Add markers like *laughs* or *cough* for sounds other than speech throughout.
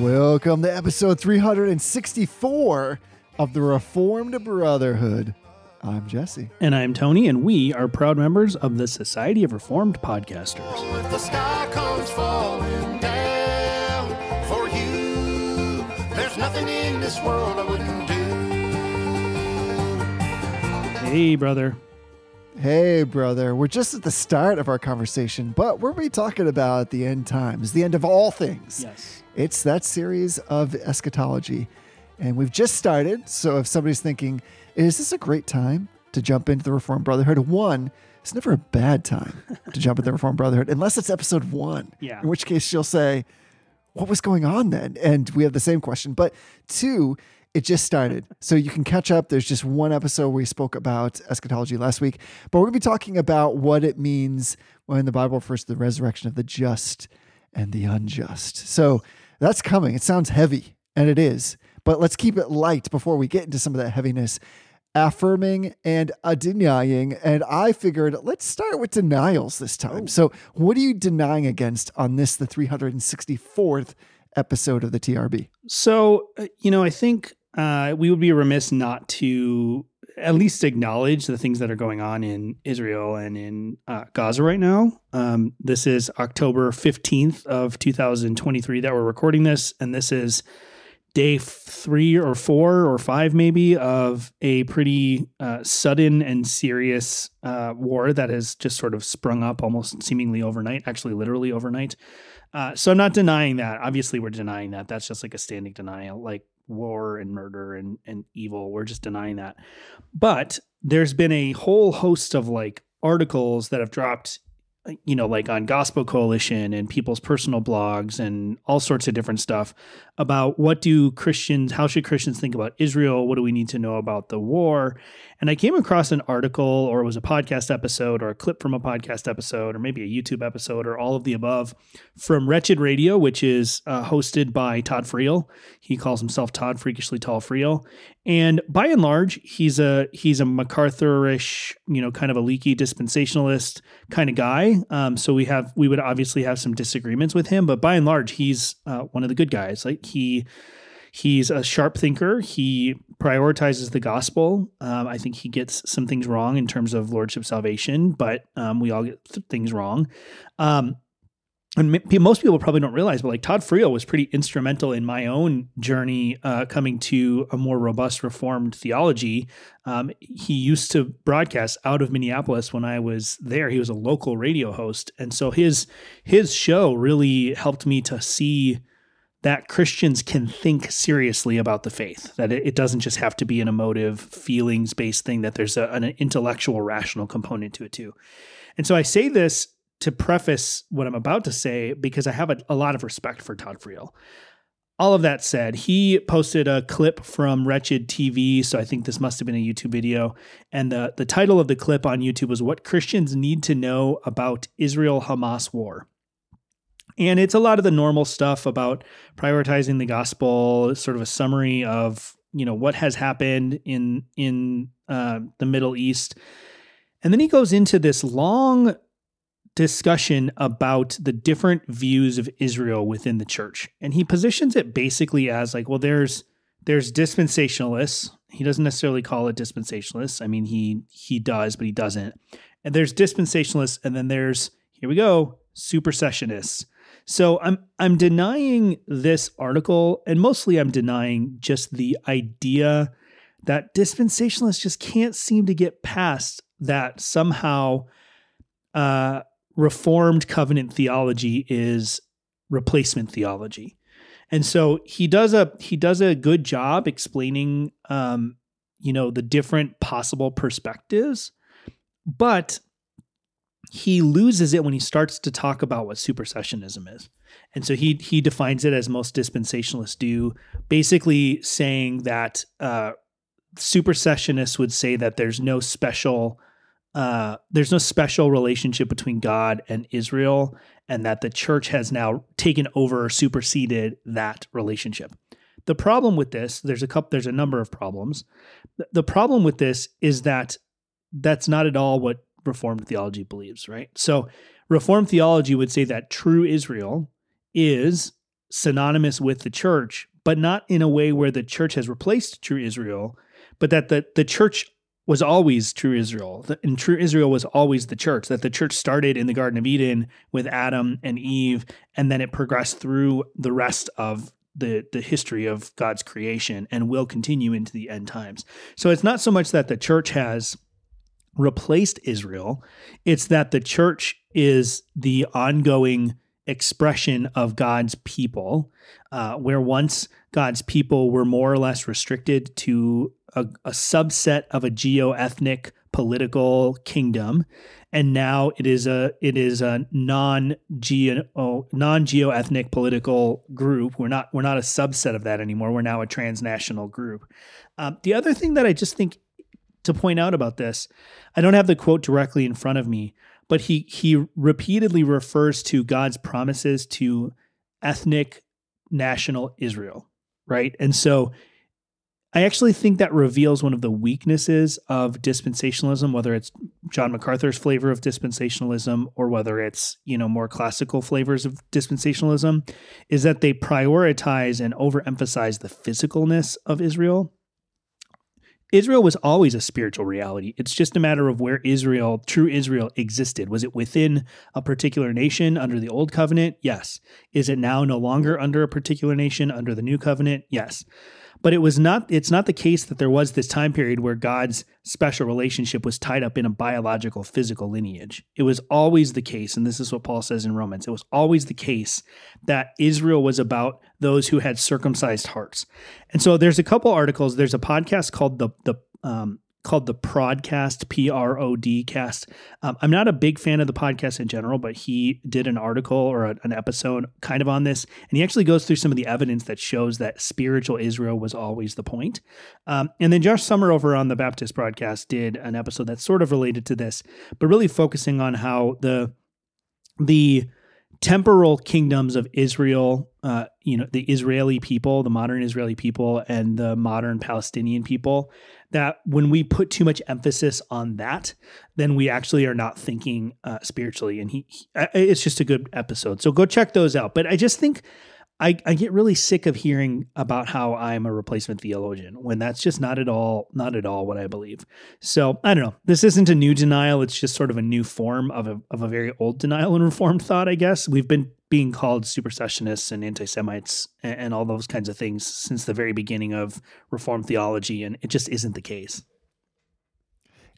Welcome to episode 364 of the Reformed Brotherhood. I'm Jesse. And I'm Tony, and we are proud members of the Society of Reformed Podcasters. If the sky comes falling down for you, there's nothing in this world I wouldn't do. Hey, brother. Hey, brother. We're just at the start of our conversation, but we're be talking about the end times, the end of all things. Yes. It's that series of eschatology. And we've just started. So if somebody's thinking, is this a great time to jump into the Reformed Brotherhood? One, it's never a bad time to jump into the Reformed Brotherhood, unless it's episode one. Yeah. In which case she'll say, what was going on then? And we have the same question. But two, it just started. So you can catch up. There's just one episode where we spoke about eschatology last week. But we're going to be talking about what it means when the Bible refers to the resurrection of the just and the unjust. So that's coming. It sounds heavy, and it is. But let's keep it light before we get into some of that heaviness. Affirming and denying. And I figured let's start with denials this time. So, what are you denying against on this, the 364th episode of the TRB? So, uh, you know, I think uh, we would be remiss not to at least acknowledge the things that are going on in Israel and in uh, Gaza right now. Um, this is October 15th of 2023 that we're recording this, and this is day three or four or five maybe of a pretty uh, sudden and serious uh, war that has just sort of sprung up almost seemingly overnight, actually literally overnight. Uh, so I'm not denying that. Obviously, we're denying that. That's just like a standing denial, like war and murder and and evil. We're just denying that. But there's been a whole host of like articles that have dropped Uh, you know, like on Gospel Coalition and people's personal blogs and all sorts of different stuff about what do Christians, how should Christians think about Israel? What do we need to know about the war? And I came across an article or it was a podcast episode or a clip from a podcast episode or maybe a YouTube episode or all of the above from Wretched Radio, which is uh, hosted by Todd Friel. He calls himself Todd Freakishly Tall Friel. And by and large, he's a he's a MacArthurish, you know, kind of a leaky dispensationalist kind of guy. Um, so we have we would obviously have some disagreements with him, but by and large, he's uh, one of the good guys. Like he he's a sharp thinker. He prioritizes the gospel. Um, I think he gets some things wrong in terms of lordship salvation, but um, we all get th- things wrong. Um, and most people probably don't realize, but like Todd Friel was pretty instrumental in my own journey uh, coming to a more robust Reformed theology. Um, he used to broadcast out of Minneapolis when I was there. He was a local radio host, and so his his show really helped me to see that Christians can think seriously about the faith. That it, doesn't just have to be an emotive, feelings based thing. That there's a, an intellectual, rational component to it too. And so I say this to preface what I'm about to say because I have a, a lot of respect for Todd Friel. All of that said, he posted a clip from Wretched TV, so I think this must have been a YouTube video. And the, the title of the clip on YouTube was What Christians Need to Know About Israel Hamas War. And it's a lot of the normal stuff about prioritizing the gospel, sort of a summary of you know what has happened in in uh, the Middle East, and then he goes into this long discussion about the different views of Israel within the church. And he positions it basically as like, well, there's there's dispensationalists. He doesn't necessarily call it dispensationalists. I mean, he he does, but he doesn't. And there's dispensationalists, and then there's here we go, supersessionists. So I'm I'm denying this article, and mostly I'm denying just the idea that dispensationalists just can't seem to get past that somehow uh, reformed covenant theology is replacement theology. And so he does a he does a good job explaining um you know the different possible perspectives but he loses it when he starts to talk about what supersessionism is and so he he defines it as most dispensationalists do basically saying that uh supersessionists would say that there's no special uh, there's no special relationship between God and Israel, and that the church has now taken over or superseded that relationship. The problem with this, there's a couple, there's a number of problems. The- The problem with this is that that's not at all what Reformed theology believes, right? So, Reformed theology would say that true Israel is synonymous with the church, but not in a way where the church has replaced true Israel, but that the, the church was always true Israel. And true Israel was always the church, that the church started in the Garden of Eden with Adam and Eve, and then it progressed through the rest of the, the history of God's creation and will continue into the end times. So it's not so much that the church has replaced Israel, it's that the church is the ongoing expression of God's people, uh, where once God's people were more or less restricted to a, a subset of a geo-ethnic political kingdom, and now it is a it is a non geo non geo-ethnic political group. We're not we're not a subset of that anymore. We're now a transnational group. Um, the other thing that I just think to point out about this, I don't have the quote directly in front of me, but he he repeatedly refers to God's promises to ethnic national Israel, right? And so I actually think that reveals one of the weaknesses of dispensationalism, whether it's John MacArthur's flavor of dispensationalism or whether it's, you know, more classical flavors of dispensationalism, is that they prioritize and overemphasize the physicalness of Israel Israel was always a spiritual reality. It's just a matter of where Israel, true Israel, existed. Was it within a particular nation under the old covenant? Yes. Is it now no longer under a particular nation under the new covenant? Yes. But it was not it's not the case that there was this time period where God's special relationship was tied up in a biological physical lineage. It was always the case and this is what Paul says in Romans. It was always the case that Israel was about those who had circumcised hearts. And so there's a couple articles, there's a podcast called the the um, called the Prodcast, P R O D cast. Um, I'm not a big fan of the podcast in general, but he did an article or a- an episode kind of on this. And he actually goes through some of the evidence that shows that spiritual Israel was always the point. Um, and then Josh Summer over on the Baptist broadcast did an episode that's sort of related to this, but really focusing on how the the temporal kingdoms of Israel, uh, you know, the Israeli people, the modern Israeli people, and the modern Palestinian people, that when we put too much emphasis on that, then we actually are not thinking uh, spiritually. And he, he, it's just a good episode. So go check those out. But I just think I, I get really sick of hearing about how I'm a replacement theologian when that's just not at all, not at all what I believe. So I don't know. This isn't a new denial. It's just sort of a new form of a, of a very old denial and reformed thought, I guess. We've been being called supersessionists and anti Semites and, and all those kinds of things since the very beginning of reformed theology. And it just isn't the case.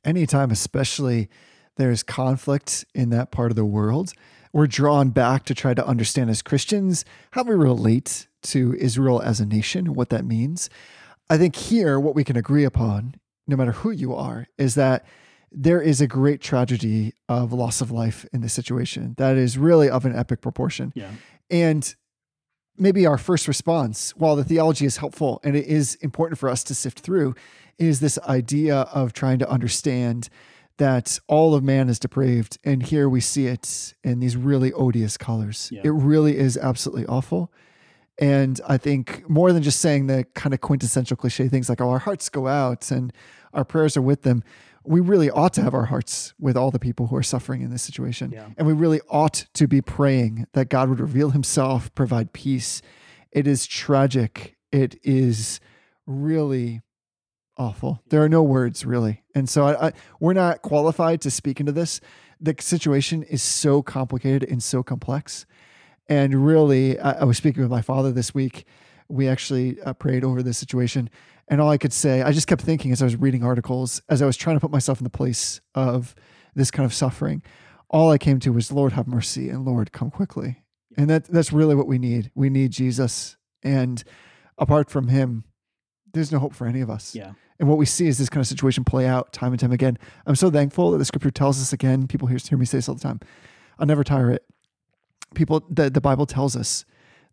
anytime, especially there's conflict in that part of the world, we're drawn back to try to understand as Christians how we relate to Israel as a nation, what that means. I think here, what we can agree upon, no matter who you are, is that there is a great tragedy of loss of life in this situation that is really of an epic proportion. Yeah. And maybe our first response, while the theology is helpful and it is important for us to sift through, is this idea of trying to understand that all of man is depraved. And here we see it in these really odious colors. Yeah. It really is absolutely awful. And I think more than just saying the kind of quintessential cliche things like, oh, our hearts go out and our prayers are with them, we really ought to have our hearts with all the people who are suffering in this situation. Yeah. And we really ought to be praying that God would reveal himself, provide peace. It is tragic. It is really awful. There are no words really. And so I, I we're not qualified to speak into this. The situation is so complicated and so complex. And really, I, I was speaking with my father this week. We actually uh, prayed over this situation. And all I could say, I just kept thinking as I was reading articles, as I was trying to put myself in the place of this kind of suffering, all I came to was, Lord, have mercy and Lord, come quickly. And that, that's really what we need. We need Jesus. And apart from him, there's no hope for any of us. Yeah. And what we see is this kind of situation play out time and time again. I'm so thankful that the scripture tells us again. People hear, hear me say this all the time. I'll never tire it. People, the, the Bible tells us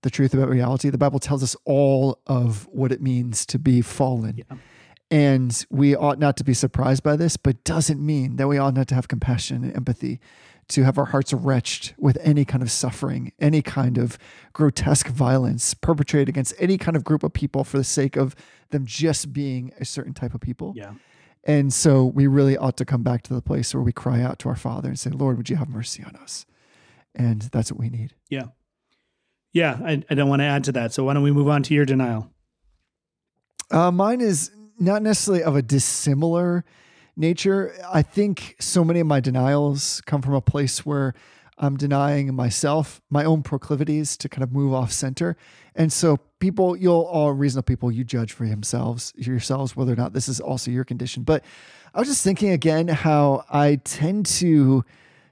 the truth about reality. The Bible tells us all of what it means to be fallen. Yeah. And we ought not to be surprised by this, but doesn't mean that we ought not to have compassion and empathy, to have our hearts wretched with any kind of suffering, any kind of grotesque violence perpetrated against any kind of group of people for the sake of them just being a certain type of people. Yeah. And so we really ought to come back to the place where we cry out to our Father and say, Lord, would you have mercy on us? And that's what we need. Yeah. Yeah, I, I don't want to add to that. So why don't we move on to your denial? Uh, mine is not necessarily of a dissimilar nature. I think so many of my denials come from a place where I'm denying myself, my own proclivities to kind of move off center. And so people, you'll all reasonable people, you judge for yourselves, yourselves, whether or not this is also your condition. But I was just thinking again how I tend to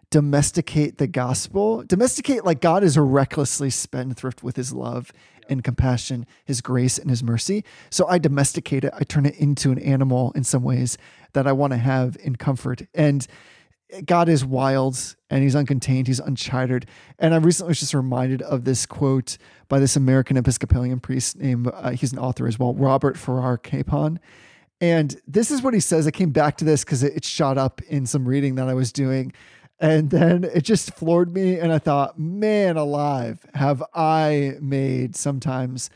domesticate the gospel. Domesticate like God is a recklessly spendthrift with his love and compassion, his grace and his mercy. So I domesticate it. I turn it into an animal in some ways that I want to have in comfort. And God is wild and he's uncontained, he's uncharted. And I recently was just reminded of this quote by this American Episcopalian priest named, uh, he's an author as well, Robert Farrar Capon. And this is what he says. I came back to this because it, it shot up in some reading that I was doing. And then it just floored me. And I thought, man alive, have I made sometimes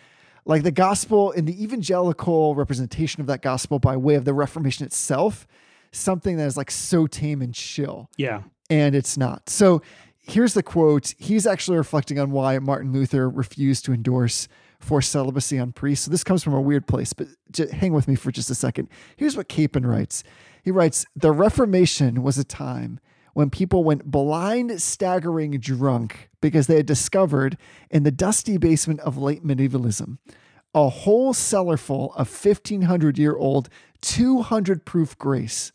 like the gospel in the evangelical representation of that gospel by way of the Reformation itself, something that is like so tame and chill. Yeah. And it's not. So here's the quote. He's actually reflecting on why Martin Luther refused to endorse forced celibacy on priests. So this comes from a weird place, but hang with me for just a second. Here's what Capon writes. He writes, The Reformation was a time when people went blind, staggering drunk because they had discovered in the dusty basement of late medievalism a whole cellar full of 1500 year old 200 proof grace,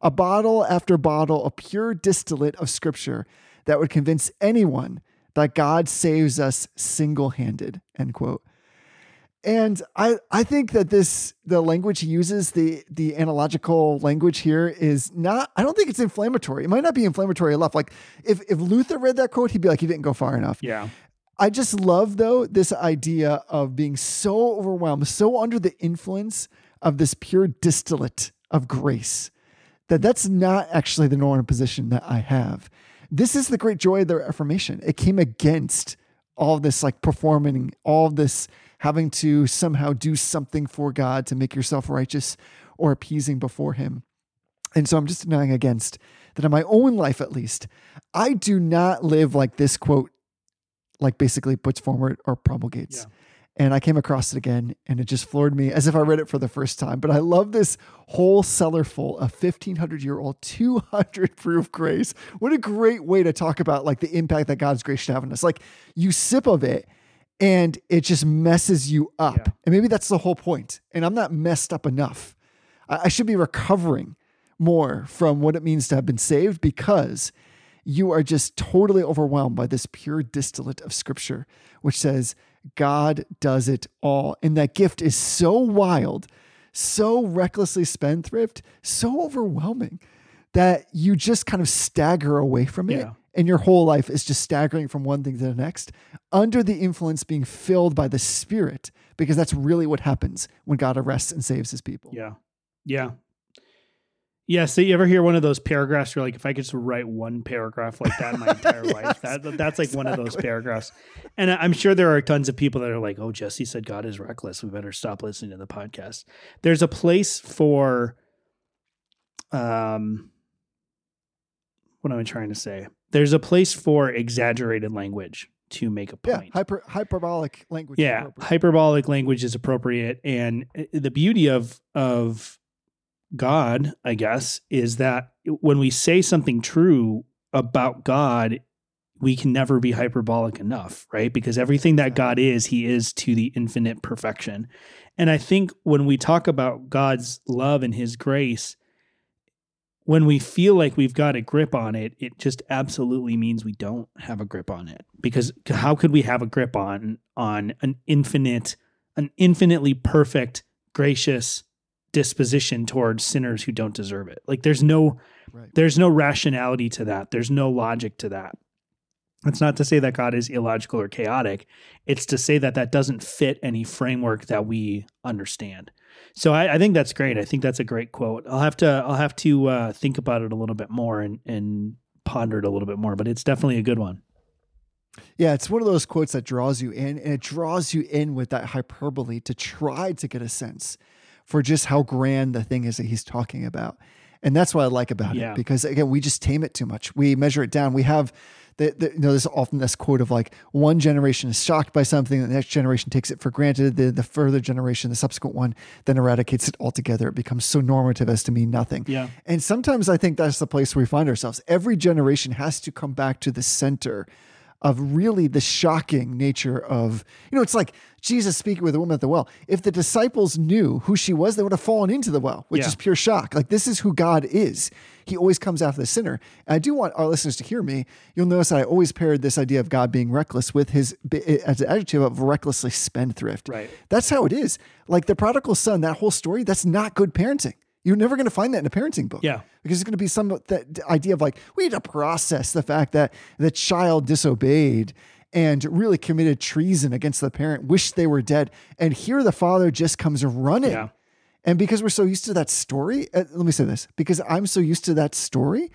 a bottle after bottle of pure distillate of scripture that would convince anyone that God saves us single handed, end quote. And I, I think that this the language he uses the the analogical language here is not I don't think it's inflammatory. It might not be inflammatory enough. Like if if Luther read that quote, he'd be like he didn't go far enough. Yeah. I just love though this idea of being so overwhelmed, so under the influence of this pure distillate of grace that that's not actually the normal position that I have. This is the great joy of the Reformation. It came against all this like performing, all this having to somehow do something for God to make yourself righteous or appeasing before Him. And so I'm just denying against that in my own life, at least, I do not live like this quote, like basically puts forward or promulgates. Yeah. And I came across it again and it just floored me as if I read it for the first time. But I love this whole cellar full of 1500 year old, 200 proof grace. What a great way to talk about like the impact that God's grace should have on us. Like you sip of it and it just messes you up. Yeah. And maybe that's the whole point. And I'm not messed up enough. I, I should be recovering more from what it means to have been saved because you are just totally overwhelmed by this pure distillate of scripture, which says God does it all. And that gift is so wild, so recklessly spendthrift, so overwhelming that you just kind of stagger away from it Yeah. And your whole life is just staggering from one thing to the next under the influence being filled by the spirit because that's really what happens when god arrests and saves his people Yeah. Yeah. Yeah. So you ever hear one of those paragraphs? You're like, if I could just write one paragraph like that in my *laughs* entire life, that that's like one of those paragraphs. And I'm sure there are tons of people that are like, oh, Jesse said God is reckless. We better stop listening to the podcast. There's a place for, um, what am I trying to say? There's a place for exaggerated language to make a point. yeah hyper hyperbolic language yeah hyperbolic language is appropriate. And uh, the beauty of of god i guess is that when we say something true about god we can never be hyperbolic enough right? Because everything that god is he is to the infinite perfection. And i think when we talk about god's love and his grace when we feel like we've got a grip on it, it just absolutely means we don't have a grip on it. Because how could we have a grip on on an infinite, an infinitely perfect, gracious disposition towards sinners who don't deserve it? Like there's no right there's no rationality to that. There's no logic to that. It's not to say that God is illogical or chaotic. It's to say that that doesn't fit any framework that we understand. So I, I think that's great. I think that's a great quote. I'll have to I'll have to uh, think about it a little bit more and and ponder it a little bit more. But it's definitely a good one. yeah it's one of those quotes that draws you in and it draws you in with that hyperbole to try to get a sense for just how grand the thing is that he's talking about And that's what I like about Yeah. it because again, we just tame it too much. We measure it down. We have the, the you know, there's often this quote of like one generation is shocked by something, the next generation takes it for granted. The the further generation, the subsequent one, then eradicates it altogether. It becomes so normative as to mean nothing. Yeah. And sometimes I think that's the place where we find ourselves. Every generation has to come back to the center of really the shocking nature of, you know, it's like Jesus speaking with the woman at the well. If the disciples knew who she was, they would have fallen into the well, which Yeah. is pure shock. Like, this is who God is. He always comes after the sinner. And I do want our listeners to hear me. You'll notice that I always paired this idea of God being reckless with his, as an adjective of recklessly spendthrift. Right. That's how it is. Like the prodigal son, that whole story, that's not good parenting. You're never going to find that in a parenting book. Yeah. Because it's going to be some that idea of like, we need to process the fact that the child disobeyed and really committed treason against the parent, wished they were dead. And here the father just comes running. Yeah. And because we're so used to that story, uh, let me say this because I'm so used to that story,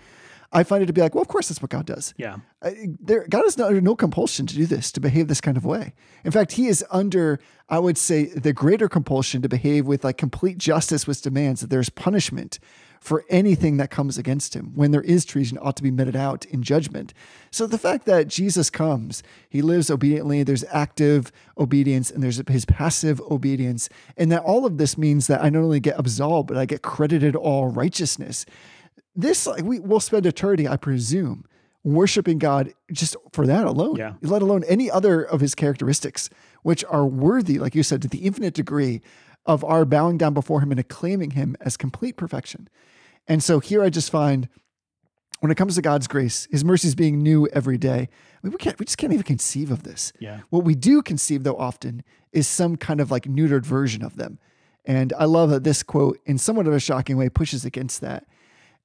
I find it to be like, well, of course, that's what God does. Yeah. I- there, God is not under no compulsion to do this, to behave this kind of way. In fact, He is under, I would say, the greater compulsion to behave with like complete justice, which demands that there's punishment for anything that comes against Him. When there is treason, ought to be meted out in judgment. So the fact that Jesus comes, He lives obediently, there's active obedience and there's His passive obedience, and that all of this means that I not only get absolved, but I get credited all righteousness this like we will spend eternity, I presume, worshiping God just for that alone. Yeah. Let alone any other of his characteristics, which are worthy, like you said, to the infinite degree of our bowing down before him and acclaiming him as complete perfection. And so here I just find when it comes to God's grace, his mercies being new every day, I mean, we can't we just can't even conceive of this. Yeah. What we do conceive, though, often is some kind of like neutered version of them. And I love that this quote, in somewhat of a shocking way, pushes against that.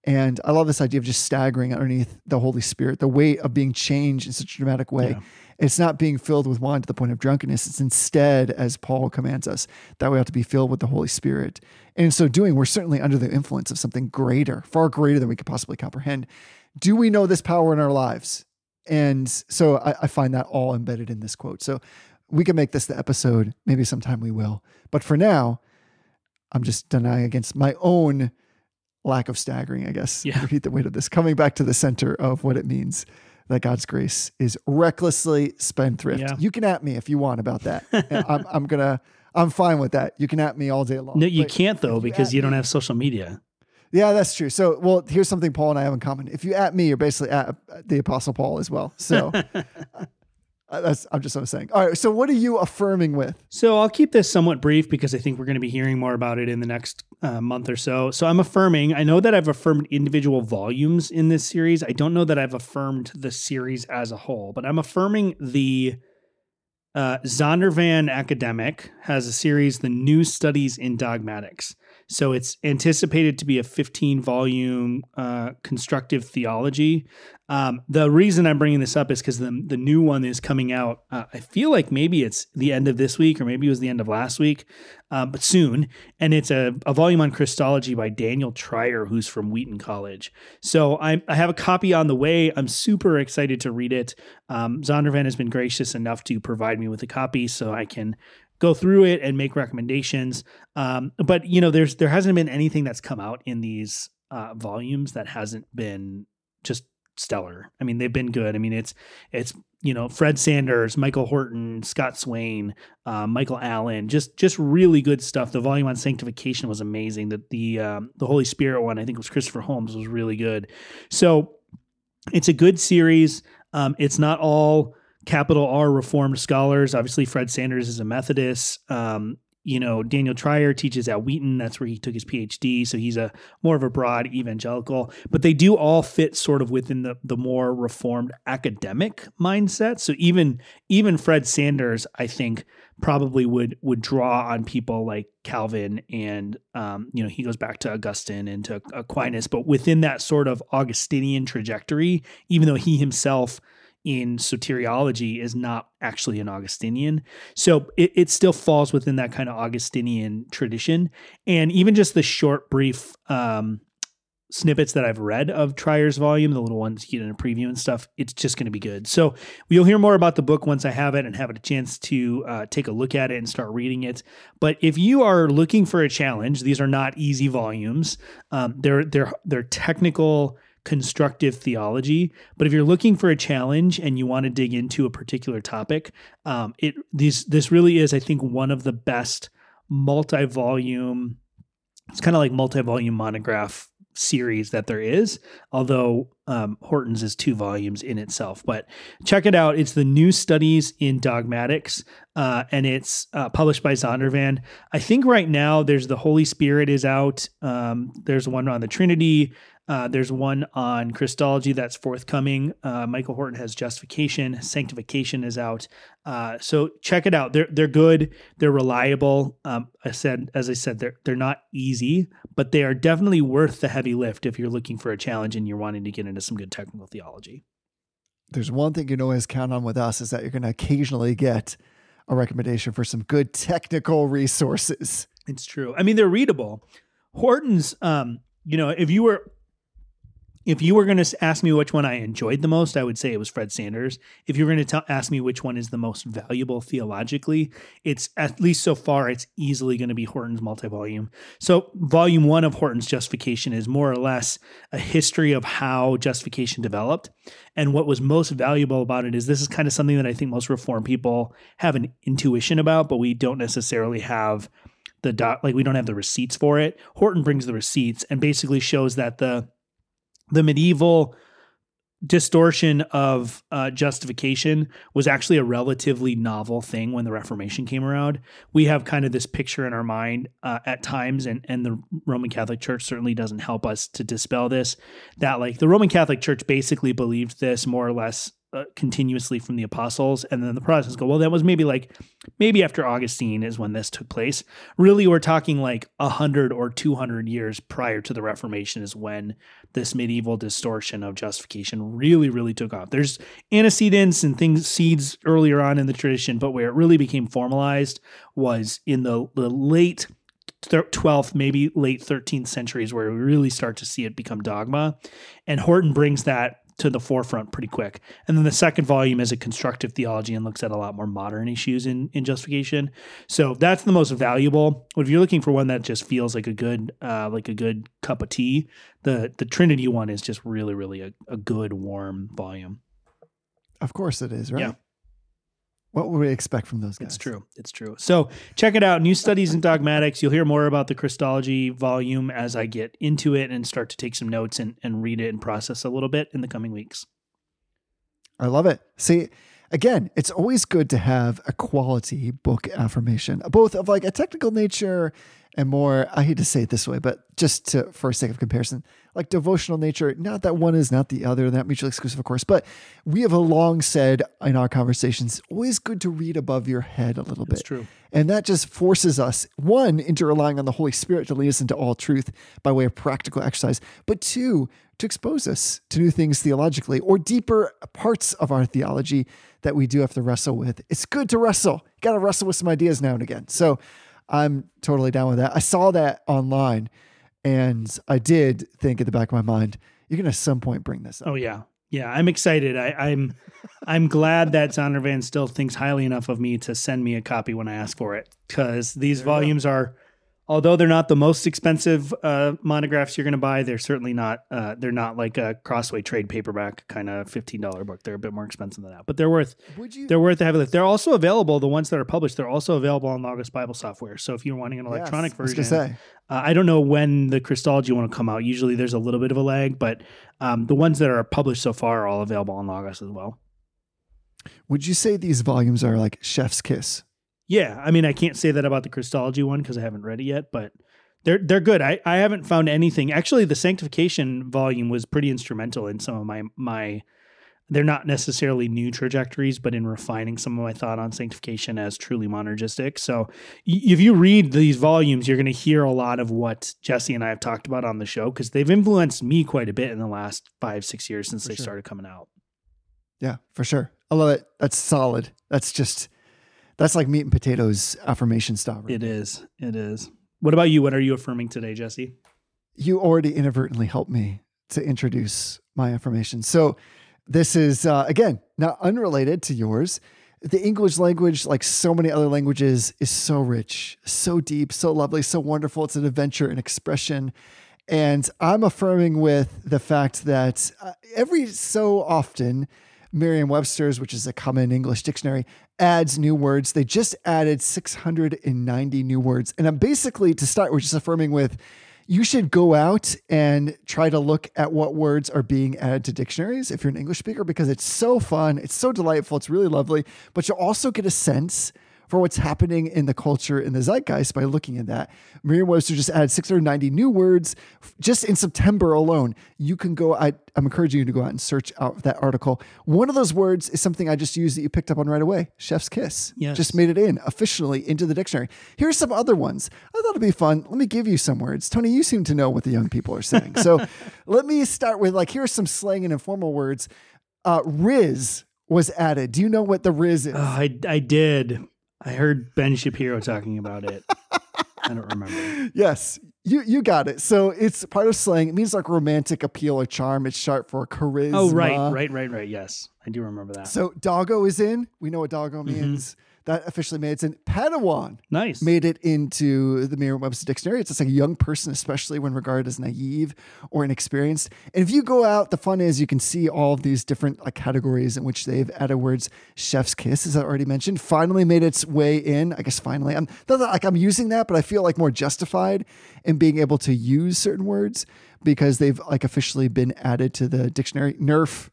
And I love this idea of just staggering underneath the Holy Spirit, the weight of being changed in such a dramatic way. Yeah. It's not being filled with wine to the point of drunkenness. It's instead, as Paul commands us, that we have to be filled with the Holy Spirit. And in so doing, we're certainly under the influence of something greater, far greater than we could possibly comprehend. Do we know this power in our lives? And so I, I find that all embedded in this quote. So we can make this the episode. Maybe sometime we will. But for now, I'm just denying against my own lack of staggering, I guess. Yeah. Repeat the weight of this. Coming back to the center of what it means that God's grace is recklessly spendthrift. Yeah. You can at me if you want about that. *laughs* I'm, I'm gonna. I'm fine with that. You can at me all day long. No, you But- can't though you because you don't me- have social media. Yeah, that's true. So, well, here's something Paul and I have in common. If you at me, you're basically at the Apostle Paul as well. So, *laughs* that's I'm just I'm saying. All right. So, what are you affirming with? So I'll keep this somewhat brief because I think we're going to be hearing more about it in the next uh, month or so. So I'm affirming. I know that I've affirmed individual volumes in this series. I don't know that I've affirmed the series as a whole, but I'm affirming the uh, Zondervan Academic has a series, The New Studies in Dogmatics. So it's anticipated to be a 15 volume uh, constructive theology. Um, the reason I'm bringing this up is because the, the new one is coming out. Uh, I feel like maybe it's the end of this week or maybe it was the end of last week, uh, but soon. And it's a, a volume on Christology by Daniel Treier, who's from Wheaton College. So I, I have a copy on the way. I'm super excited to read it. Um, Zondervan has been gracious enough to provide me with a copy so I can go through it and make recommendations. Um, but you know, there's there hasn't been anything that's come out in these uh, volumes that hasn't been just stellar. I mean, they've been good. I mean, it's it's you know Fred Sanders, Michael Horton, Scott Swain, uh, Michael Allen, just just really good stuff. The volume on sanctification was amazing. That the um, the Holy Spirit one, I think was Christopher Holmes, was really good. So it's a good series. Um, it's not all capital R Reformed scholars. Obviously, Fred Sanders is a Methodist. Um, you know, Daniel Treier teaches at Wheaton. That's where he took his PhD. So he's a more of a broad evangelical. But they do all fit sort of within the the more reformed academic mindset. So even even Fred Sanders, I think, probably would would draw on people like Calvin and um, you know he goes back to Augustine and to Aquinas, but within that sort of Augustinian trajectory, even though he himself in soteriology is not actually an Augustinian. So it, it still falls within that kind of Augustinian tradition. And even just the short, brief um, snippets that I've read of Treier's volume, the little ones you get in a preview and stuff, it's just going to be good. So you'll hear more about the book once I have it and have a chance to uh, take a look at it and start reading it. But if you are looking for a challenge, these are not easy volumes. Um, they're they're they're technical constructive theology. But if you're looking for a challenge and you want to dig into a particular topic, um, it these this really is, I think, one of the best multi-volume. It's kind of like multi-volume monograph series that there is, although um, Horton's is two volumes in itself. But check it out. It's the New Studies in Dogmatics, uh, and it's uh, published by Zondervan. I think right now there's the Holy Spirit is out. Um, there's one on the Trinity. Uh, there's one on Christology that's forthcoming. Uh, Michael Horton has Justification. Sanctification is out. Uh, so check it out. They're they're good. They're reliable. Um, I said, as I said, they're they're not easy, but they are definitely worth the heavy lift if you're looking for a challenge and you're wanting to get into some good technical theology. There's one thing you can always count on with us is that you're going to occasionally get a recommendation for some good technical resources. It's true. I mean, they're readable. Horton's, um, you know, if you were if you were going to ask me which one I enjoyed the most, I would say it was Fred Sanders. If you were going to ask me which one is the most valuable theologically, it's at least so far, it's easily going to be Horton's multi volume. So, volume one of Horton's Justification is more or less a history of how justification developed. And what was most valuable about it is this is kind of something that I think most Reformed people have an intuition about, but we don't necessarily have the dot, like we don't have the receipts for it. Horton brings the receipts and basically shows that the the medieval distortion of uh, justification was actually a relatively novel thing when the Reformation came around. We have kind of this picture in our mind uh, at times, and and the Roman Catholic Church certainly doesn't help us to dispel this. That like the Roman Catholic Church basically believed this more or less uh, continuously from the apostles and then the protestants go well that was maybe like maybe after augustine is when this took place really we're talking like 100 or 200 years prior to the reformation is when this medieval distortion of justification really really took off there's antecedents and things seeds earlier on in the tradition but where it really became formalized was in the, the late 12th, maybe late 13th centuries, where we really start to see it become dogma. And Horton brings that to the forefront pretty quick. And then the second volume is a constructive theology and looks at a lot more modern issues in, in justification. So that's the most valuable. But if you're looking for one that just feels like a good uh, like a good cup of tea, the the Trinity one is just really really a, a good warm volume. Of course it is, right? Yeah. What would we expect from those guys? It's true. It's true. So check it out. New Studies in Dogmatics. You'll hear more about the Christology volume as I get into it and start to take some notes and, and read it and process a little bit in the coming weeks. I love it. See, again, it's always good to have a quality book affirmation, both of like a technical nature and more, I hate to say it this way, but just to, for sake of comparison, like devotional nature, not that one is not the other, not mutually exclusive, of course, but we have a long said in our conversations, always good to read above your head a little That's bit. true. And that just forces us, one, into relying on the Holy Spirit to lead us into all truth by way of practical exercise, but two, to expose us to new things theologically or deeper parts of our theology that we do have to wrestle with. It's good to wrestle. You got to wrestle with some ideas now and again. So I'm totally down with that. I saw that online and I did think at the back of my mind, you're going to at some point bring this up. Oh yeah. Yeah, I'm excited. I, I'm *laughs* I'm glad that Zondervan still thinks highly enough of me to send me a copy when I ask for it. Because these volumes are although they're not the most expensive uh, monographs you're going to buy, they're certainly not. Uh, they're not like a Crossway trade paperback kind of fifteen dollar book. They're a bit more expensive than that, but they're worth. Would you? They're worth the heavy lift. They're also available. The ones that are published, they're also available on Logos Bible software. So if you're wanting an electronic Yes, version, say. uh, I don't know when the Christology want to come out. Usually there's a little bit of a lag, but um, the ones that are published so far are all available on Logos as well. Would you say these volumes are like chef's kiss? Yeah, I mean, I can't say that about the Christology one because I haven't read it yet, but they're they're good. I, I haven't found anything. Actually, the Sanctification volume was pretty instrumental in some of my my. They're not necessarily new trajectories, but in refining some of my thought on sanctification as truly monergistic. So, y- if you read these volumes, you're going to hear a lot of what Jesse and I have talked about on the show because they've influenced me quite a bit in the last five six years since For they sure. started coming out. Yeah, for sure. I love it. That's solid. That's just that's like meat and potatoes affirmation style. right It is. It is. What about you? What are you affirming today, Jesse? you already inadvertently helped me to introduce my information. So this is uh, again not unrelated to yours. The English language, like so many other languages, is so rich, so deep, so lovely, so wonderful. It's an adventure, an expression. And I'm affirming with the fact that uh, every so often, Merriam Webster's, which is a common English dictionary, adds new words. They just added 690 new words. And I'm basically, to start, we're just affirming with you should go out and try to look at what words are being added to dictionaries if you're an English speaker because it's so fun, it's so delightful, it's really lovely, but you'll also get a sense for what's happening in the culture in the zeitgeist by looking at that. Merriam-Webster just added 690 new words just in September alone. You can go. I, I'm encouraging you to go out and search out that article. One of those words is something I just used that you picked up on right away. Chef's kiss. Yes. Just made it in officially into the dictionary. Here's some other ones. I thought it'd be fun. Let me give you some words. Tony, you seem to know what the young people are saying. So *laughs* let me start with like here's some slang and informal words. Uh, Rizz was added. Do you know what the Rizz is? Oh, I I did. I heard Ben Shapiro talking about it. I don't remember. *laughs* yes, you you got it. So it's part of slang. It means like romantic appeal or charm. It's sharp for charisma. Oh, right, right, right, right. Yes, I do remember that. So doggo is in. We know what doggo Mm-hmm. That officially made it in. Padawan nice. made it into the Merriam-Webster dictionary. It's just like a young person, especially when regarded as naive or inexperienced. And if you go out, the fun is you can see all of these different like categories in which they've added words. Chef's kiss, as I already mentioned, finally made its way in. I guess finally, I'm not that, like I'm using that, but I feel like more justified in being able to use certain words because they've like officially been added to the dictionary. Nerf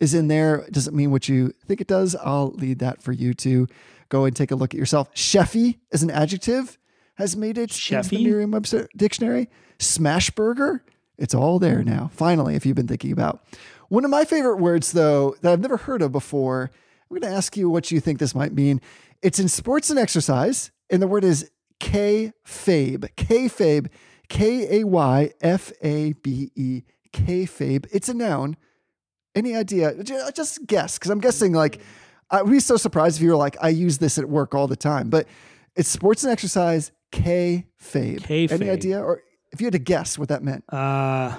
is in there. It doesn't mean what you think it does. I'll lead that for you to go and take a look at yourself. Cheffy as an adjective has made it into the Cheffy? Merriam-Webster dictionary. Smashburger, it's all there now. Finally, if you've been thinking about one of my favorite words, though, that I've never heard of before. I'm going to ask you what you think this might mean. It's in sports and exercise, and the word is kayfabe. kayfabe. K A Y F A B E. kayfabe. It's a noun. Any idea? Just guess, because I'm guessing like I would be so surprised if you were like, I use this at work all the time. But it's sports and exercise. K-fabe. Kayfabe. Any idea? Or if you had to guess what that meant. Uh,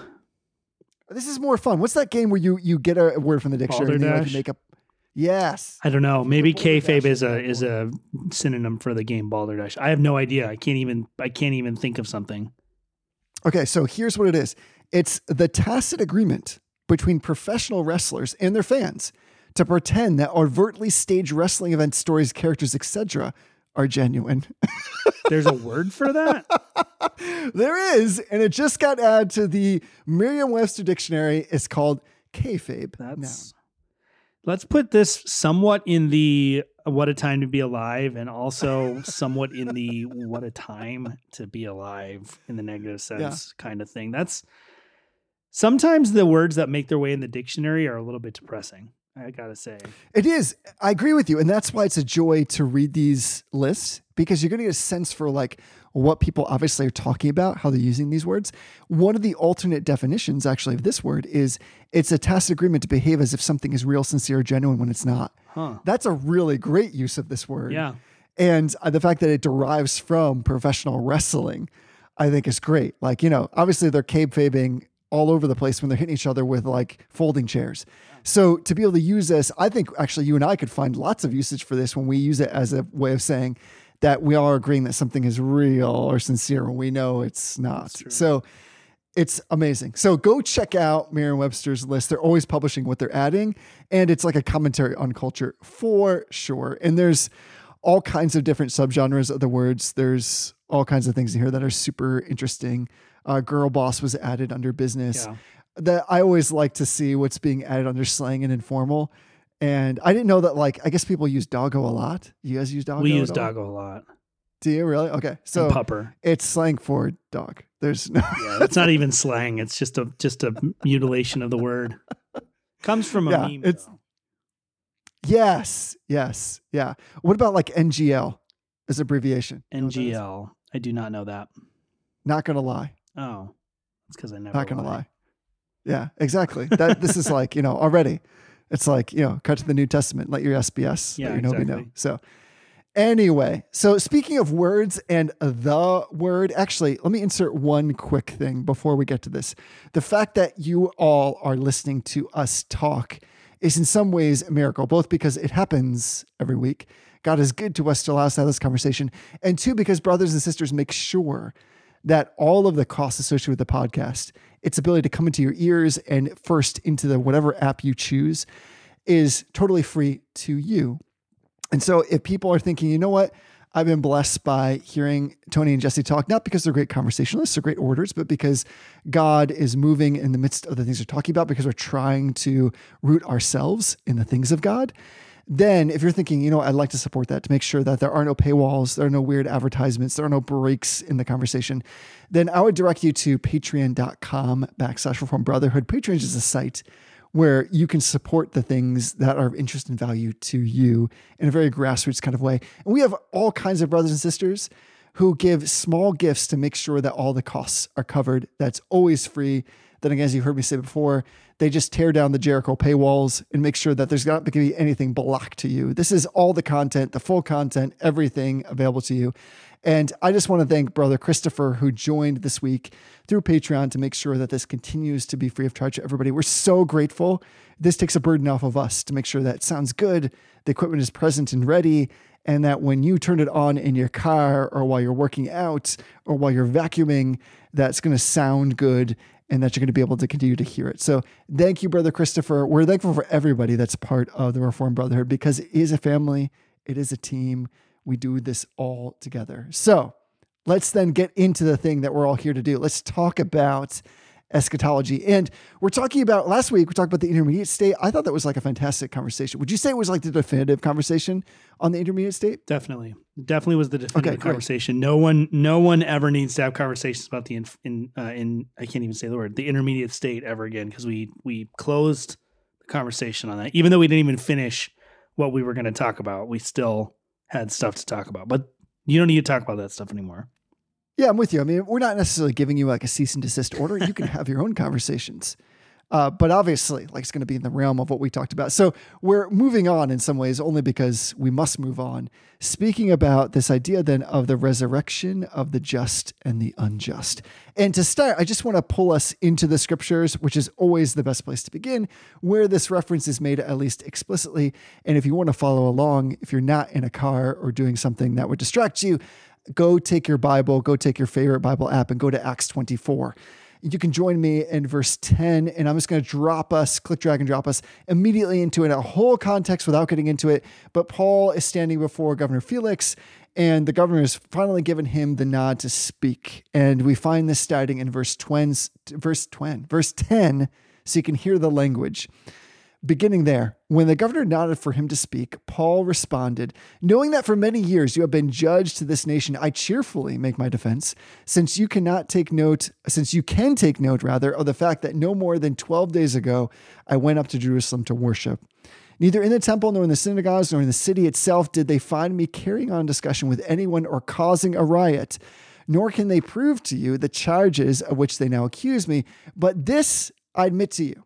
This is more fun. What's that game where you you get a word from the dictionary and then you like, make up? Yes. I don't know. Maybe Balderdash kayfabe is is a is a synonym for the game Balderdash. I have no idea. I can't even I can't even think of something. Okay, so here's what it is. It's the tacit agreement between professional wrestlers and their fans to pretend that overtly staged wrestling event stories, characters, etc., are genuine. *laughs* There's a word for that. there is, and it just got added to the Merriam-Webster dictionary. It's called kayfabe. That's. Let's put this somewhat in the what a time to be alive and also *laughs* somewhat in the what a time to be alive in the negative sense kind of thing. That's sometimes the words that make their way in the dictionary are a little bit depressing. I gotta say. It is. I agree with you. And that's why it's a joy to read these lists because you're to get a sense for like what people obviously are talking about, how they're using these words. One of the alternate definitions actually of this word is it's a tacit agreement to behave as if something is real, sincere, or genuine when it's not. Huh. That's a really great use of this word. Yeah. And uh, the fact that it derives from professional wrestling, I think is great. Like, you know, obviously they're kayfabing all over the place when they're hitting each other with like folding chairs. So to be able to use this, I think actually you and I could find lots of usage for this when we use it as a way of saying that we are agreeing that something is real or sincere when we know it's not. So it's amazing. So go check out Merriam-Webster's list. They're always publishing what they're adding, and it's like a commentary on culture for sure. And there's all kinds of different subgenres of the words. There's all kinds of things in here that are super interesting. Uh, girl boss was added under business. Yeah. That I always like to see what's being added under slang and informal. And I didn't know that. Like, I guess people use doggo a lot. You guys use doggo? we use doggo a lot. Do you really? Okay, so and pupper. it's slang for dog. There's no. Yeah, that's not even slang. It's just a just a mutilation of the word. Comes from a Yeah, meme. it's- though. Yes, yes, yeah. What about like NGL as abbreviation? You know what that is? NGL. I do not know that. Not gonna lie. Oh, it's because I never. Not gonna lie. Yeah, exactly. That this is like you know already. It's like you know cut to the New Testament. Let your SBS, Yeah, let your Nobi know. exactly. So Anyway, so speaking of words and the word, actually, let me insert one quick thing before we get to this. The fact that you all are listening to us talk is in some ways a miracle, both because it happens every week. God is good to us to allow us to have this conversation. And two, because brothers and sisters make sure that all of the costs associated with the podcast, its ability to come into your ears and first into the whatever app you choose, is totally free to you. And so if people are thinking, you know what, I've been blessed by hearing Tony and Jesse talk, not because they're great conversationalists or great orators, but because God is moving in the midst of the things they're talking about, because we're trying to root ourselves in the things of God. Then, if you're thinking, you know, I'd like to support that to make sure that there are no paywalls, there are no weird advertisements, there are no breaks in the conversation, then I would direct you to patreon.com backslash reform brotherhood. Patreon is a site where you can support the things that are of interest and value to you in a very grassroots kind of way. And we have all kinds of brothers and sisters who give small gifts to make sure that all the costs are covered. That's always free. Then again, as you heard me say before, they just tear down the Jericho paywalls and make sure that there's not going to be anything blocked to you. This is all the content, the full content, everything available to you. And I just want to thank Brother Christopher, who joined this week through Patreon to make sure that this continues to be free of charge to everybody. We're so grateful. This takes a burden off of us to make sure that sounds good, the equipment is present and ready, and that when you turn it on in your car or while you're working out or while you're vacuuming, that's going to sound good and that you're going to be able to continue to hear it. So thank you, Brother Christopher. We're thankful for everybody that's part of the Reformed Brotherhood because it is a family, it is a team. We do this all together. So let's then get into the thing that we're all here to do. Let's talk about eschatology. And we're talking about last week, we talked about the intermediate state. I thought that was like a fantastic conversation. Would you say it was like the definitive conversation on the intermediate state? Definitely, definitely was the definitive Okay, great. conversation. No one, no one ever needs to have conversations about the in, in, uh, in I can't even say the word the intermediate state ever again because we we closed the conversation on that. Even though we didn't even finish what we were going to talk about, we still had stuff to talk about. But you don't need to talk about that stuff anymore. Yeah, I'm with you. I mean, we're not necessarily giving you like a cease and desist order. You can *laughs* have your own conversations. Uh, but obviously, like it's going to be in the realm of what we talked about. So we're moving on in some ways, only because we must move on. Speaking about this idea then of the resurrection of the just and the unjust. And to start, I just want to pull us into the scriptures, which is always the best place to begin, where this reference is made at least explicitly. And if you want to follow along, if you're not in a car or doing something that would distract you, go take your Bible, go take your favorite Bible app, and go to Acts 24 you can join me in verse 10 and i'm just going to drop us click drag and drop us immediately into it, a whole context without getting into it. But paul is standing before governor felix and the governor has finally given him the nod to speak. And we find this starting in verse 20 verse 20 verse 10 so you can hear the language Beginning there, when the governor nodded for him to speak, Paul responded, Knowing that for many years you have been judge to this nation, I cheerfully make my defense, since you cannot take note, since you can take note, rather, of the fact that no more than 12 days ago I went up to Jerusalem to worship. Neither in the temple nor in the synagogues nor in the city itself did they find me carrying on discussion with anyone or causing a riot, nor can they prove to you the charges of which they now accuse me. But this I admit to you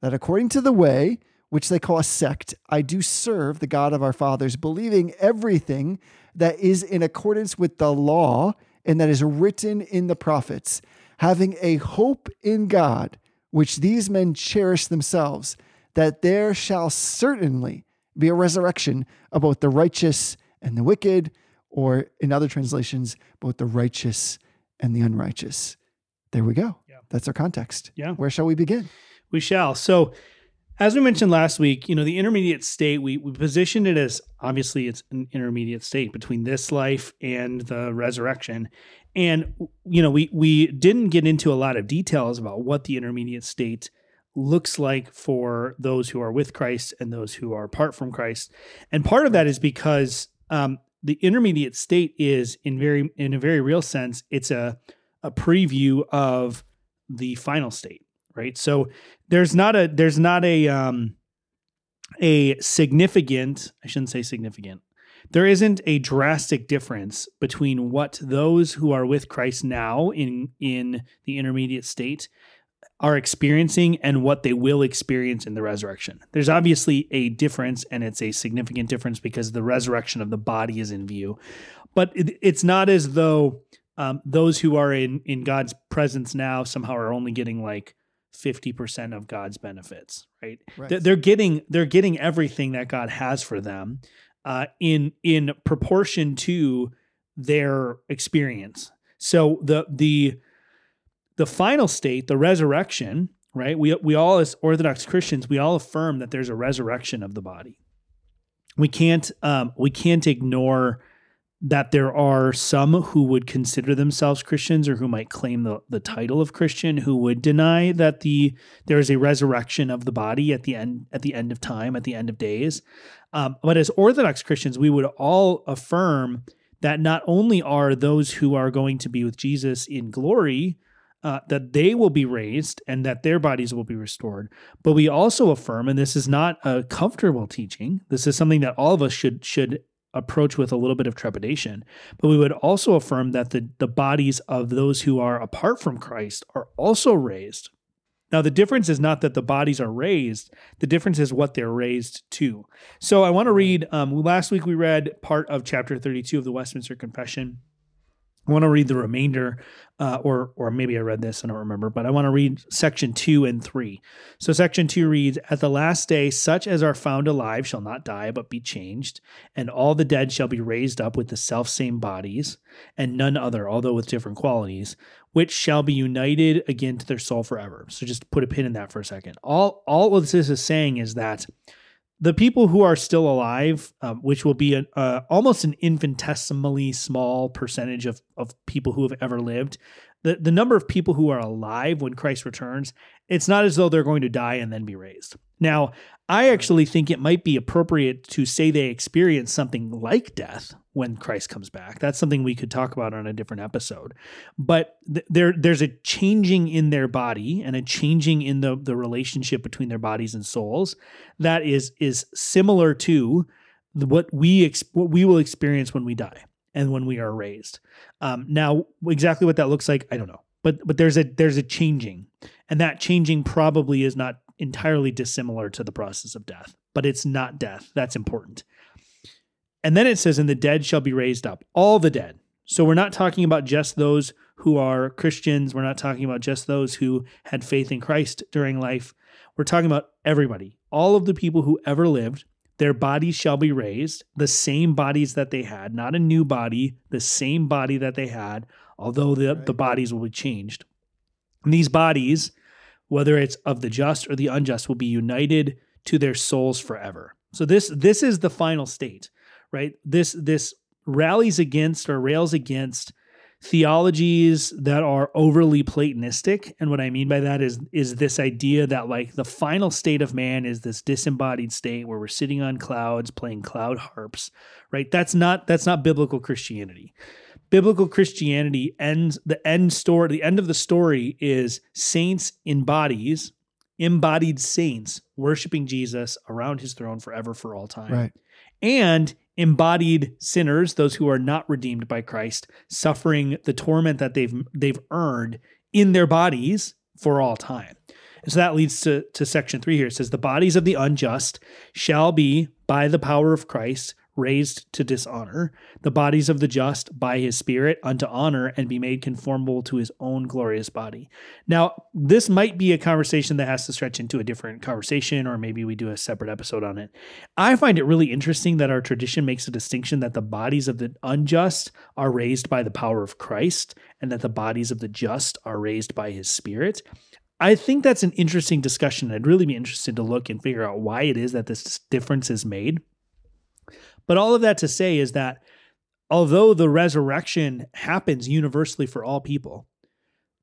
that according to the way, which they call a sect, I do serve the God of our fathers, believing everything that is in accordance with the law and that is written in the prophets, having a hope in God, which these men cherish themselves, that there shall certainly be a resurrection of both the righteous and the wicked, or in other translations, both the righteous and the unrighteous. There we go. Yeah. That's our context. Yeah. Where shall we begin? We shall. So, as we mentioned last week, you know, the intermediate state, we, we positioned it as obviously it's an intermediate state between this life and the resurrection. And, you know, we, we didn't get into a lot of details about what the intermediate state looks like for those who are with Christ and those who are apart from Christ. And part of that is because um, the intermediate state is in very in a very real sense, it's a a preview of the final state right? So there's not a there's not a um a significant, I shouldn't say significant. There isn't a drastic difference between what those who are with Christ now in in the intermediate state are experiencing and what they will experience in the resurrection. There's obviously a difference, and it's a significant difference because the resurrection of the body is in view. But it, it's not as though um, those who are in in God's presence now somehow are only getting like 50% of God's benefits, right? Right. They're- getting they're getting everything that God has for them uh, in in proportion to their experience. So the the the final state, the resurrection, right? We we all as Orthodox Christians, we all affirm that there's a resurrection of the body. We can't um, we can't ignore that there are some who would consider themselves Christians or who might claim the, the title of Christian who would deny that the there is a resurrection of the body at the end at the end of time at the end of days. Um, but as Orthodox Christians, we would all affirm that not only are those who are going to be with Jesus in glory, uh, that they will be raised and that their bodies will be restored, but we also affirm, and this is not a comfortable teaching. This is something that all of us should should approach with a little bit of trepidation. But we would also affirm that the the bodies of those who are apart from Christ are also raised. Now, the difference is not that the bodies are raised, the difference is what they're raised to. So I want to read, um, last week we read part of chapter 32 of the Westminster Confession. I want to read the remainder, uh, or or maybe I read this, I don't remember, but I want to read section two and three. So section two reads, At the last day, such as are found alive shall not die, but be changed, and all the dead shall be raised up with the self same bodies, and none other, although with different qualities, which shall be united again to their soul forever. So just put a pin in that for a second. All all of this is saying is that the people who are still alive, um, which will be an, uh, almost an infinitesimally small percentage of, of people who have ever lived, the, the number of people who are alive when Christ returns, it's not as though they're going to die and then be raised. Now, I actually think it might be appropriate to say they experience something like death when Christ comes back. That's something we could talk about on a different episode. But th- there, there's a changing in their body and a changing in the, the relationship between their bodies and souls that is is similar to what we ex- what we will experience when we die and when we are raised. Um, now, exactly what that looks like, I don't know. But but there's a there's a changing, and that changing probably is not entirely dissimilar to the process of death, but it's not death. That's important. And then it says, "And the dead shall be raised up, all the dead." So we're not talking about just those who are Christians. We're not talking about just those who had faith in Christ during life. We're talking about everybody, all of the people who ever lived. Their bodies shall be raised, the same bodies that they had, not a new body, the same body that they had, although the, the bodies will be changed. And these bodies, whether it's of the just or the unjust, will be united to their souls forever. So this this is the final state, right? This this rallies against or rails against theologies that are overly platonistic and what i mean by that is is this idea that like the final state of man is this disembodied state where we're sitting on clouds playing cloud harps right that's not that's not biblical christianity biblical christianity ends the end story the end of the story is saints in bodies embodied saints worshiping jesus around his throne forever for all time Right. and embodied sinners, those who are not redeemed by Christ, suffering the torment that they've they've earned in their bodies for all time. And so that leads to, to section three here. It says, The bodies of the unjust shall be, by the power of Christ, raised to dishonor, the bodies of the just by his spirit unto honor, and be made conformable to his own glorious body. Now, this might be a conversation that has to stretch into a different conversation, or maybe we do a separate episode on it. I find it really interesting that our tradition makes a distinction that the bodies of the unjust are raised by the power of Christ and that the bodies of the just are raised by his spirit. I think that's an interesting discussion. I'd really be interested to look and figure out why it is that this difference is made. But all of that to say is that although the resurrection happens universally for all people,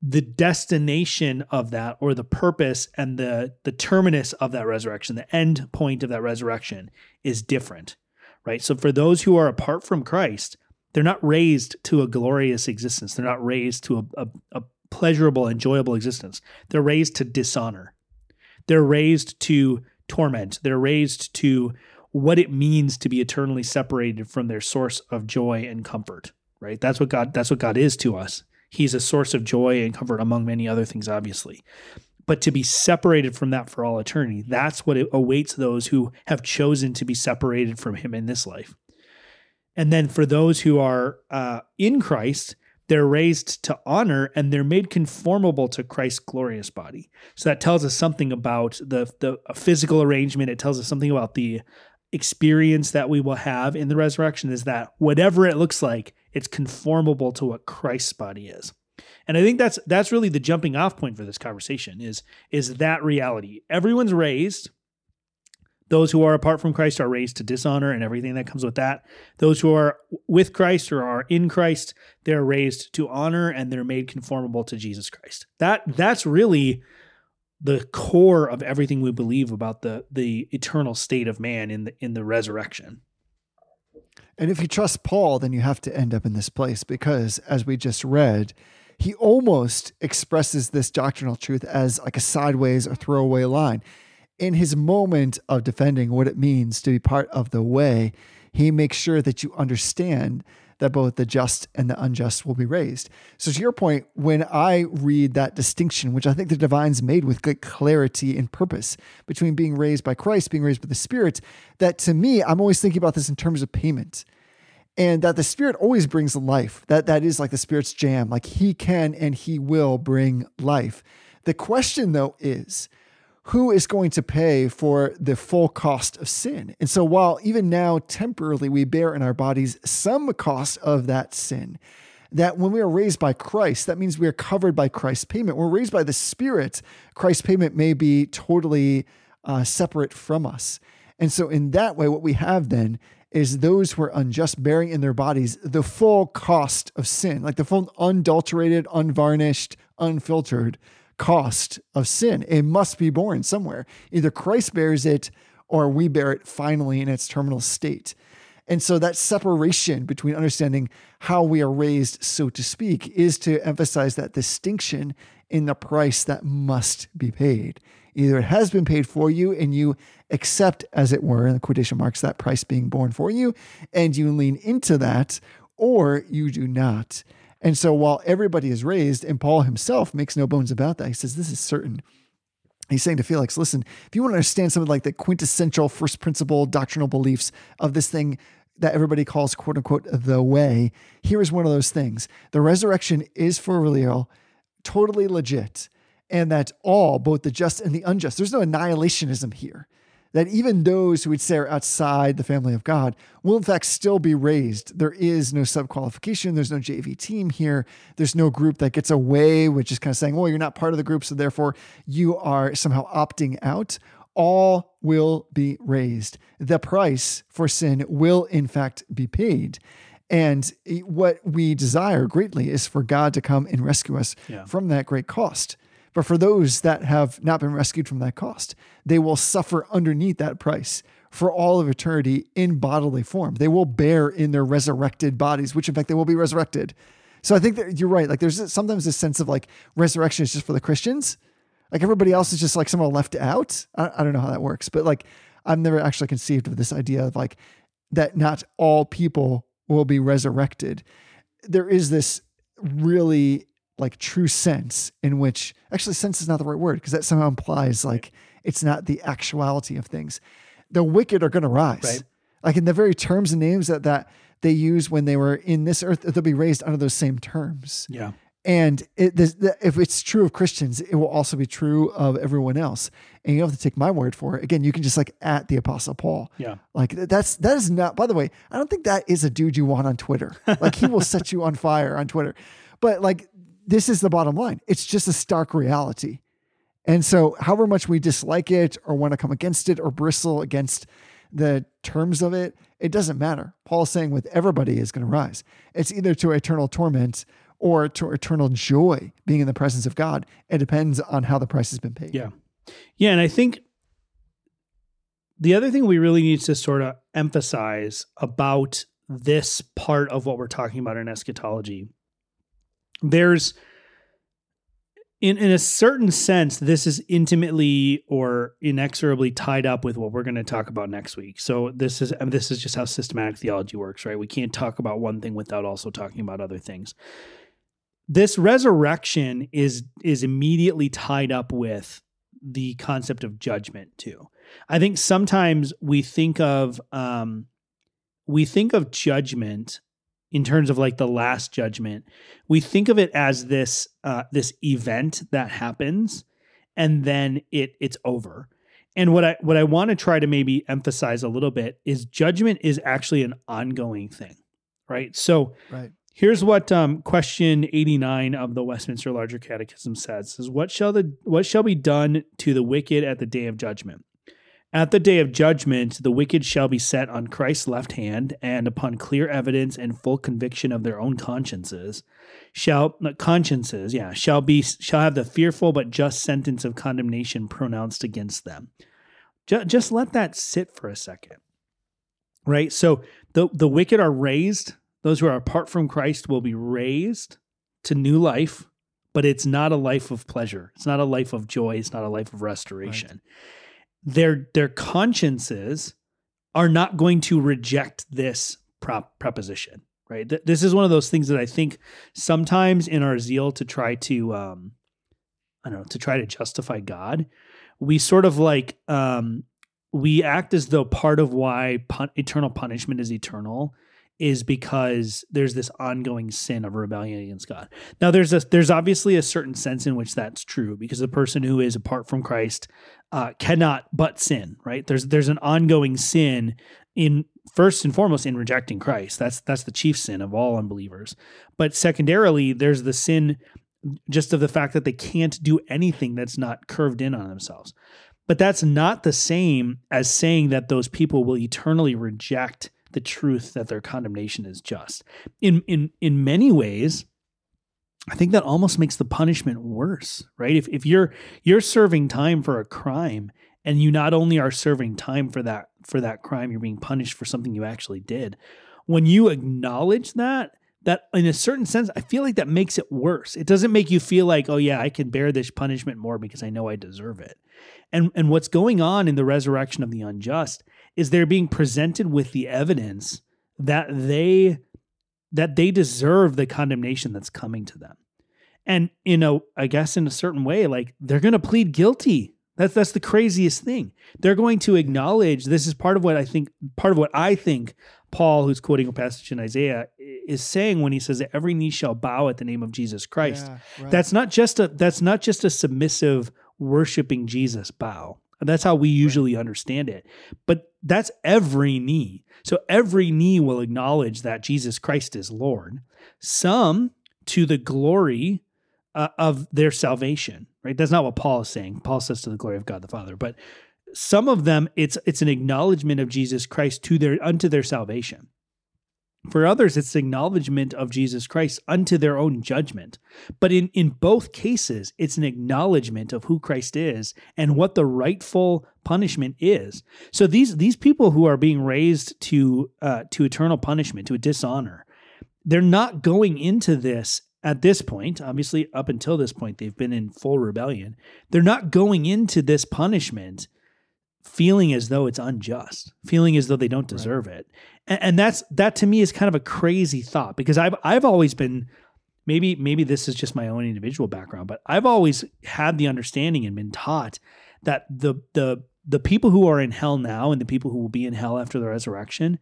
the destination of that or the purpose and the the terminus of that resurrection the end point of that resurrection is different right? So for those who are apart from christ they're not raised to a glorious existence. They're not raised to a, a, a pleasurable enjoyable existence. They're raised to dishonor. They're raised to torment. They're raised to what it means to be eternally separated from their source of joy and comfort right that's what god that's what god is to us He's a source of joy and comfort among many other things, obviously. but to be separated from that for all eternity. That's what it awaits those who have chosen to be separated from him in this life. And then for those who are uh, in Christ, they're raised to honor and they're made conformable to Christ's glorious body. So that tells us something about the the physical arrangement. It tells us something about the experience that we will have in the resurrection is that whatever it looks like, it's conformable to what Christ's body is. And I think that's that's really the jumping off point for this conversation is is that reality. Everyone's raised those who are apart from Christ are raised to dishonor and everything that comes with that. Those who are with Christ or are in Christ, they're raised to honor and they're made conformable to Jesus Christ. That that's really the core of everything we believe about the the eternal state of man in the in the resurrection. And if you trust Paul, then you have to end up in this place because, as we just read, he almost expresses this doctrinal truth as like a sideways or throwaway line in his moment of defending what it means to be part of the way, he makes sure that you understand that both the just and the unjust will be raised. So, to your point, when I read that distinction, which I think the divines made with good clarity and purpose between being raised by Christ, being raised by the Spirit, that to me, I'm always thinking about this in terms of payment. And that the Spirit always brings life. That that is like the Spirit's jam. Like He can and He will bring life. The question, though, is who is going to pay for the full cost of sin? And so, while even now, temporarily, we bear in our bodies some cost of that sin, that when we are raised by Christ, that means we are covered by Christ's payment. When we're raised by the Spirit, Christ's payment may be totally uh, separate from us. And so, in that way, what we have then is those who are unjust bearing in their bodies the full cost of sin, like the full unadulterated, unvarnished, unfiltered cost of sin. It must be borne somewhere. Either Christ bears it or we bear it finally in its terminal state. And so that separation between understanding how we are raised, so to speak, is to emphasize that distinction in the price that must be paid. Either it has been paid for you and you accept, as it were, in the quotation marks, that price being borne for you, and you lean into that, or you do not. And so while everybody is raised, and Paul himself makes no bones about that, he says, This is certain. He's saying to Felix, listen, if you want to understand something like the quintessential first principle doctrinal beliefs of this thing that everybody calls quote unquote the way, here is one of those things. The resurrection is for real, totally legit, and that all, both the just and the unjust, there's no annihilationism here that even those who would say are outside the family of God will in fact still be raised. There is no subqualification. There's no JV team here. There's no group that gets away, which is kind of saying, well, you're not part of the group, so therefore you are somehow opting out. All will be raised. The price for sin will in fact be paid. And what we desire greatly is for God to come and rescue us yeah. from that great cost. But for those that have not been rescued from that cost, they will suffer underneath that price for all of eternity in bodily form. They will bear in their resurrected bodies, which in fact they will be resurrected. So I think that you're right. Like there's sometimes this sense of like resurrection is just for the Christians. Like everybody else is just like somehow left out. I, I don't know how that works, but like I've never actually conceived of this idea of like that not all people will be resurrected. There is this really like true sense in which actually sense is not the right word because that somehow implies like it's not the actuality of things. The wicked are going to rise. Right. Like in the very terms and names that that they use when they were in this earth, they'll be raised under those same terms. Yeah. And it, this, the, if it's true of Christians, it will also be true of everyone else. And you don't have to take my word for it. Again, you can just like at the Apostle Paul. Yeah. Like that's that is not. By the way, I don't think that is a dude you want on Twitter. Like he will *laughs* set you on fire on Twitter. But like this is the bottom line. It's just a stark reality. And so, however much we dislike it or want to come against it or bristle against the terms of it, it doesn't matter. Paul's saying with everybody is going to rise. It's either to eternal torment or to eternal joy being in the presence of God. It depends on how the price has been paid. Yeah. Yeah. And I think the other thing we really need to sort of emphasize about this part of what we're talking about in eschatology there's in in a certain sense this is intimately or inexorably tied up with what we're going to talk about next week. So this is this is just how systematic theology works right? We can't talk about one thing without also talking about other things. This resurrection is is immediately tied up with the concept of judgment too. I think sometimes we think of um, we think of judgment in terms of like the last judgment. We think of it as this uh, this event that happens and then it it's over. And what I what I want to try to maybe emphasize a little bit is judgment is actually an ongoing thing, right? So Right. Here's what um, question 89 of the Westminster Larger Catechism says: "Says what shall the what shall be done to the wicked at the day of judgment? At the day of judgment, the wicked shall be set on Christ's left hand, and upon clear evidence and full conviction of their own consciences, shall uh, consciences, yeah, shall be shall have the fearful but just sentence of condemnation pronounced against them." Ju- just let that sit for a second, right? So the the wicked are raised those who are apart from Christ will be raised to new life, but it's not a life of pleasure. It's not a life of joy. It's not a life of restoration. Their their consciences are not going to reject this prop, preposition, right? Th- This is one of those things that I think sometimes in our zeal to try to, um, I don't know, to try to justify God, we sort of like um, we act as though part of why pun- eternal punishment is eternal is because there's this ongoing sin of rebellion against God. Now there's a there's obviously a certain sense in which that's true because the person who is apart from Christ uh, cannot but sin, right? There's there's an ongoing sin in first and foremost in rejecting Christ. That's that's the chief sin of all unbelievers. But secondarily, there's the sin just of the fact that they can't do anything that's not curved in on themselves. But that's not the same as saying that those people will eternally reject the truth that their condemnation is just. In in in many ways, I think that almost makes the punishment worse, right? If if you're you're serving time for a crime and you not only are serving time for that for that crime, you're being punished for something you actually did. When you acknowledge that, that in a certain sense, I feel like that makes it worse. It doesn't make you feel like, oh yeah, I can bear this punishment more because I know I deserve it. And and what's going on in the resurrection of the unjust is they're being presented with the evidence that they that they deserve the condemnation that's coming to them. And you know, I guess in a certain way, like they're going to plead guilty. That's that's the craziest thing. They're going to acknowledge this is part of what I think part of what I think Paul, who's quoting a passage in Isaiah, is saying when he says that every knee shall bow at the name of Jesus Christ. Yeah, right. That's not just a that's not just a submissive worshiping Jesus bow. That's how we usually understand it. But that's every knee. So every knee will acknowledge that Jesus Christ is Lord. Some to the glory uh, of their salvation, right? That's not what Paul is saying. Paul says to the glory of God the Father, but some of them it's it's an acknowledgement of Jesus Christ to their unto their salvation. For others, it's acknowledgement of Jesus Christ unto their own judgment. But in, in both cases, it's an acknowledgement of who Christ is and what the rightful punishment is. So these these people who are being raised to uh, to eternal punishment, to a dishonor, they're not going into this at this point. Obviously, up until this point, they've been in full rebellion. They're not going into this punishment feeling as though it's unjust, feeling as though they don't deserve it. And, and that's that to me is kind of a crazy thought because I've I've always been maybe maybe this is just my own individual background, but I've always had the understanding and been taught that the the the people who are in hell now and the people who will be in hell after the resurrection,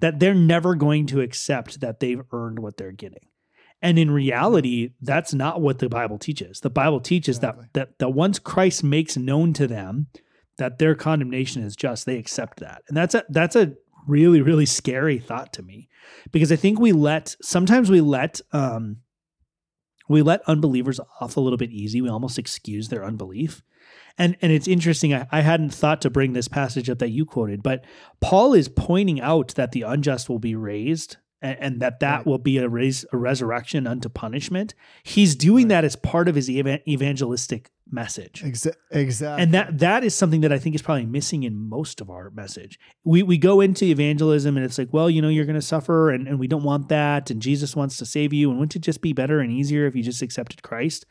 that they're never going to accept that they've earned what they're getting. And in reality, mm-hmm. that's not what the Bible teaches. The Bible teaches Exactly. that that that once Christ makes known to them that their condemnation is just, they accept that. And that's a that's a really really scary thought to me because I think we let sometimes we let um we let unbelievers off a little bit easy. We almost excuse their unbelief. And and it's interesting. I, I hadn't thought to bring this passage up that you quoted, but Paul is pointing out that the unjust will be raised and, and that that Right. will be a raise a resurrection unto punishment. He's doing that as part of his eva- evangelistic message. Exa- exactly. And that that is something that I think is probably missing in most of our message. We we go into evangelism and it's like, well, you know, you're going to suffer and, and we don't want that. And Jesus wants to save you. And wouldn't it just be better and easier if you just accepted Christ?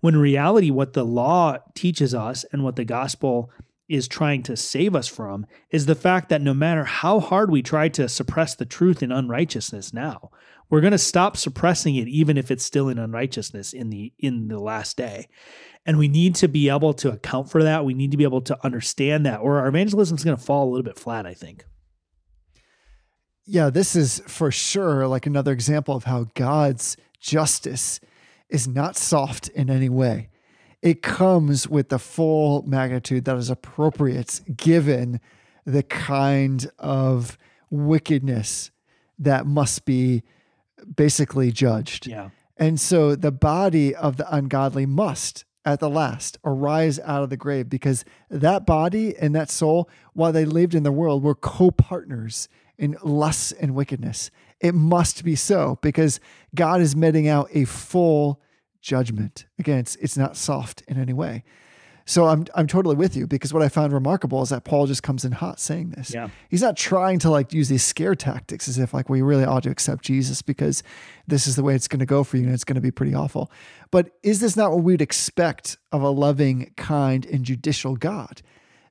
When in reality, what the law teaches us and what the gospel is trying to save us from is the fact that no matter how hard we try to suppress the truth in unrighteousness now, we're going to stop suppressing it even if it's still in unrighteousness in the in the last day. And we need to be able to account for that. We need to be able to understand that or our evangelism is going to fall a little bit flat, I think. Yeah, this is for sure like another example of how God's justice is not soft in any way. It comes with the full magnitude that is appropriate given the kind of wickedness that must be basically judged. Yeah. And so the body of the ungodly must, at the last, arise out of the grave because that body and that soul, while they lived in the world, were co partners in lust and wickedness. It must be so because God is meting out a full judgment. Again, it's, it's not soft in any way. So I'm I'm totally with you because what I found remarkable is that Paul just comes in hot saying this. Yeah. He's not trying to like use these scare tactics as if like we really ought to accept Jesus because this is the way it's going to go for you and it's going to be pretty awful. But is this not what we'd expect of a loving, kind, and judicial God?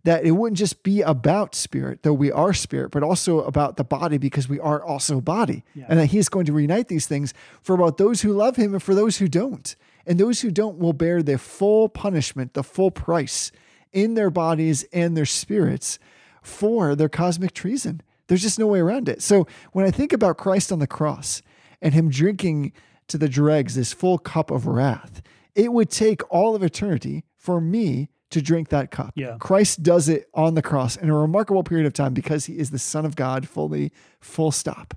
That it wouldn't just be about spirit, though we are spirit, but also about the body because we are also body. Yeah. And that he is going to reunite these things for about those who love him and for those who don't. And those who don't will bear the full punishment, the full price in their bodies and their spirits for their cosmic treason. There's just no way around it. So when I think about Christ on the cross and him drinking to the dregs this full cup of wrath, it would take all of eternity for me to drink that cup. Yeah. Christ does it on the cross in a remarkable period of time because he is the Son of God, fully, full stop.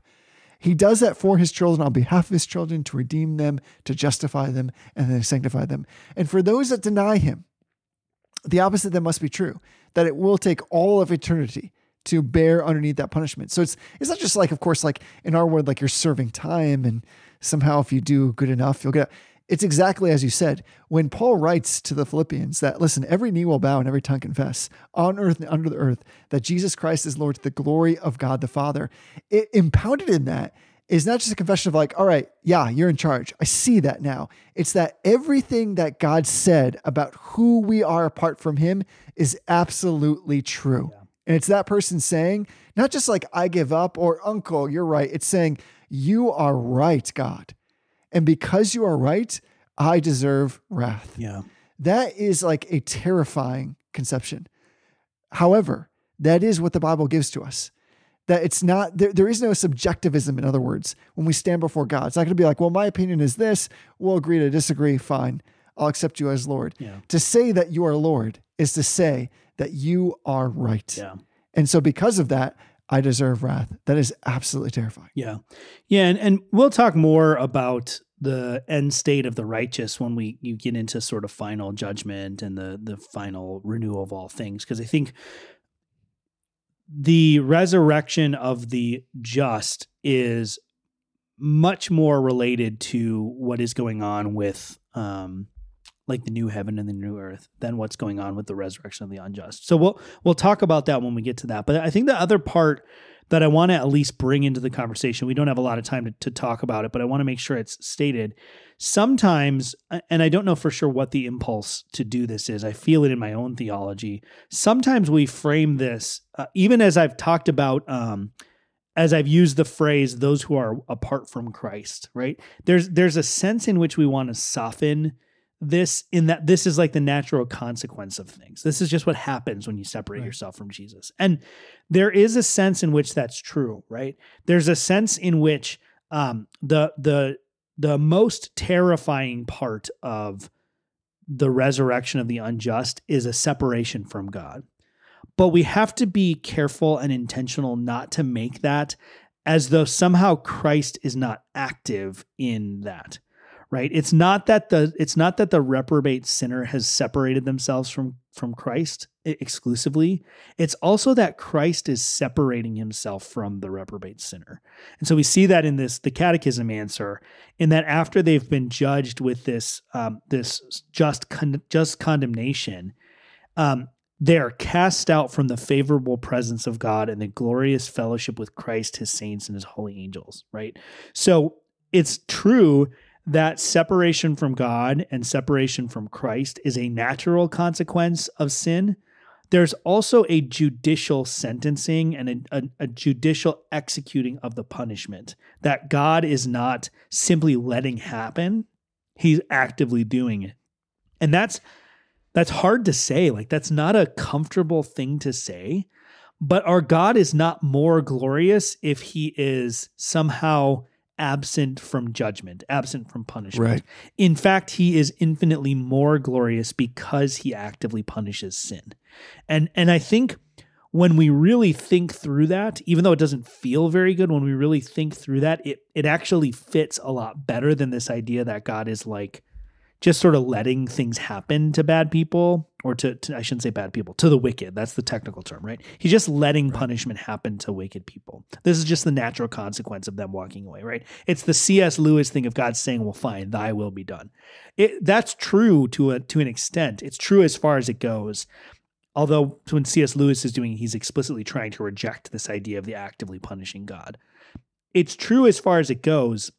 He does that for his children on behalf of his children to redeem them, to justify them, and then sanctify them. And for those that deny him, the opposite then must be true that it will take all of eternity to bear underneath that punishment. So it's it's not just like, of course, like in our world, like you're serving time and somehow if you do good enough, you'll get it's exactly as you said. When Paul writes to the Philippians that, listen, every knee will bow and every tongue confess on earth and under the earth that Jesus Christ is Lord to the glory of God the Father, it impounded in that is not just a confession of like, all right, yeah, you're in charge. I see that now. It's that everything that God said about who we are apart from Him is absolutely true. And it's that person saying, not just like, I give up or uncle, you're right. It's saying, you are right, God. And because you are right, I deserve wrath. Yeah. That is like a terrifying conception. However, that is what the Bible gives to us. That it's not, there, there is no subjectivism, in other words, when we stand before God. It's not going to be like, well, my opinion is this. We'll agree to disagree. Fine. I'll accept you as Lord. Yeah. To say that you are Lord is to say that you are right. Yeah. And so, because of that, I deserve wrath. That is absolutely terrifying. Yeah. Yeah. And, and we'll talk more about the end state of the righteous when we you get into sort of final judgment and the the final renewal of all things. Because I think the resurrection of the just is much more related to what is going on with um like the new heaven and the new earth than what's going on with the resurrection of the unjust. So we'll we'll talk about that when we get to that. But I think the other part that I want to at least bring into the conversation, we don't have a lot of time to, to talk about it, but I want to make sure it's stated. Sometimes, and I don't know for sure what the impulse to do this is, I feel it in my own theology. Sometimes we frame this, uh, even as I've talked about, um, as I've used the phrase "those who are apart from Christ." Right? There's there's a sense in which we want to soften this in that this is like the natural consequence of things. This is just what happens when you separate Right. yourself from Jesus. And there is a sense in which that's true, right? There's a sense in which um, the the the most terrifying part of the resurrection of the unjust is a separation from God. But we have to be careful and intentional not to make that as though somehow Christ is not active in that right? It's not that the it's not that the reprobate sinner has separated themselves from from Christ exclusively. It's also that Christ is separating himself from the reprobate sinner. And so we see that in this the catechism answer in that after they've been judged with this um, this just con- just condemnation um, they are cast out from the favorable presence of God and the glorious fellowship with Christ, his saints, and his holy angels, right? So it's true that separation from God and separation from Christ is a natural consequence of sin. there's also a judicial sentencing and a, a, a judicial executing of the punishment that God is not simply letting happen, he's actively doing it. And that's that's hard to say. Like that's not a comfortable thing to say. But our God is not more glorious if he is somehow absent from judgment, absent from punishment. Right. In fact, he is infinitely more glorious because he actively punishes sin. And and I think when we really think through that, even though it doesn't feel very good, when we really think through that, it it actually fits a lot better than this idea that God is like just sort of letting things happen to bad people or to, to, I shouldn't say bad people, to the wicked. That's the technical term, right? He's just letting punishment happen to wicked people. This is just the natural consequence of them walking away, right? It's the C.S. Lewis thing of God saying, "Well, fine, thy will be done." It that's true to a to an extent. It's true as far as it goes. Although when C.S. Lewis is doing, he's explicitly trying to reject this idea of the actively punishing God. It's true as far as it goes,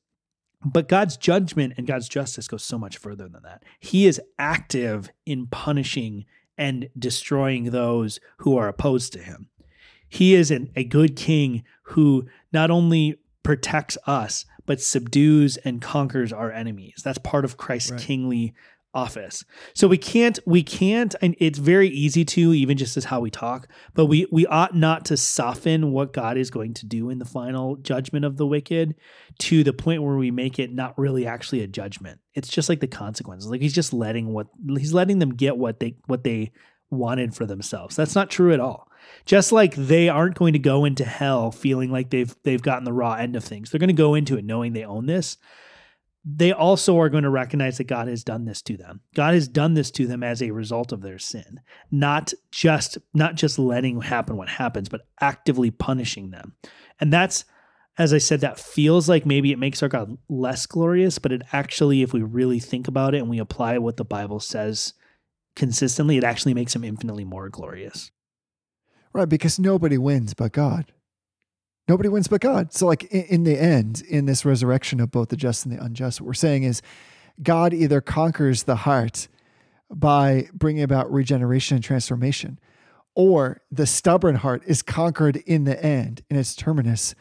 but God's judgment and God's justice goes so much further than that. He is active in punishing and destroying those who are opposed to him. He is an, a good king who not only protects us, but subdues and conquers our enemies. That's part of Christ's Right. kingly office. So we can't, we can't, and it's very easy to, even just as how we talk, but we we ought not to soften what God is going to do in the final judgment of the wicked to the point where we make it not really actually a judgment. It's just like the consequences. Like he's just letting what he's letting them get what they what they wanted for themselves. That's not true at all. Just like they aren't going to go into hell feeling like they've they've gotten the raw end of things. They're going to go into it knowing they own this. They also are going to recognize that God has done this to them. God has done this to them as a result of their sin, not just not just letting happen what happens, but actively punishing them. And that's as I said, that feels like maybe it makes our God less glorious, but it actually, if we really think about it and we apply what the Bible says consistently, it actually makes him infinitely more glorious. Right, because nobody wins but God. Nobody wins but God. So, like in, in the end, in this resurrection of both the just and the unjust, what we're saying is God either conquers the heart by bringing about regeneration and transformation, or the stubborn heart is conquered in the end, in its terminus,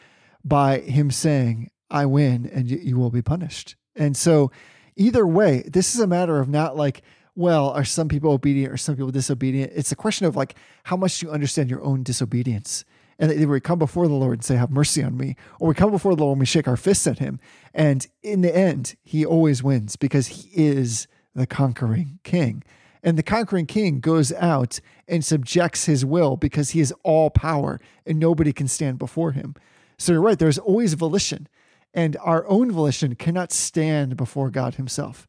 by Him saying, I win and you, you will be punished. And so, either way, this is a matter of not like, well, are some people obedient or some people disobedient? It's a question of like, how much do you understand your own disobedience? And we come before the Lord and say, Have mercy on me. Or we come before the Lord and we shake our fists at him. And in the end, he always wins because he is the conquering king. And the conquering king goes out and subjects his will because he is all power and nobody can stand before him. So you're right, there's always volition. And our own volition cannot stand before God himself.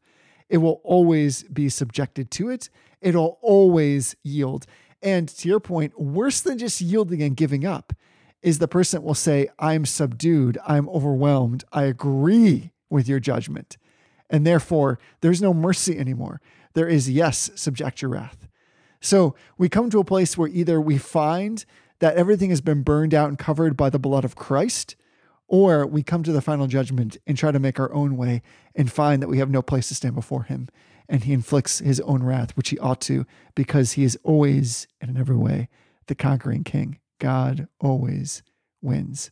It will always be subjected to it, it'll always yield. And to your point, worse than just yielding and giving up is the person will say, I'm subdued, I'm overwhelmed, I agree with your judgment. And therefore, there's no mercy anymore. There is, yes, subject your wrath. So we come to a place where either we find that everything has been burned out and covered by the blood of Christ, or we come to the final judgment and try to make our own way and find that we have no place to stand before him. And he inflicts his own wrath, which he ought to, because he is always and in every way the conquering king. God always wins.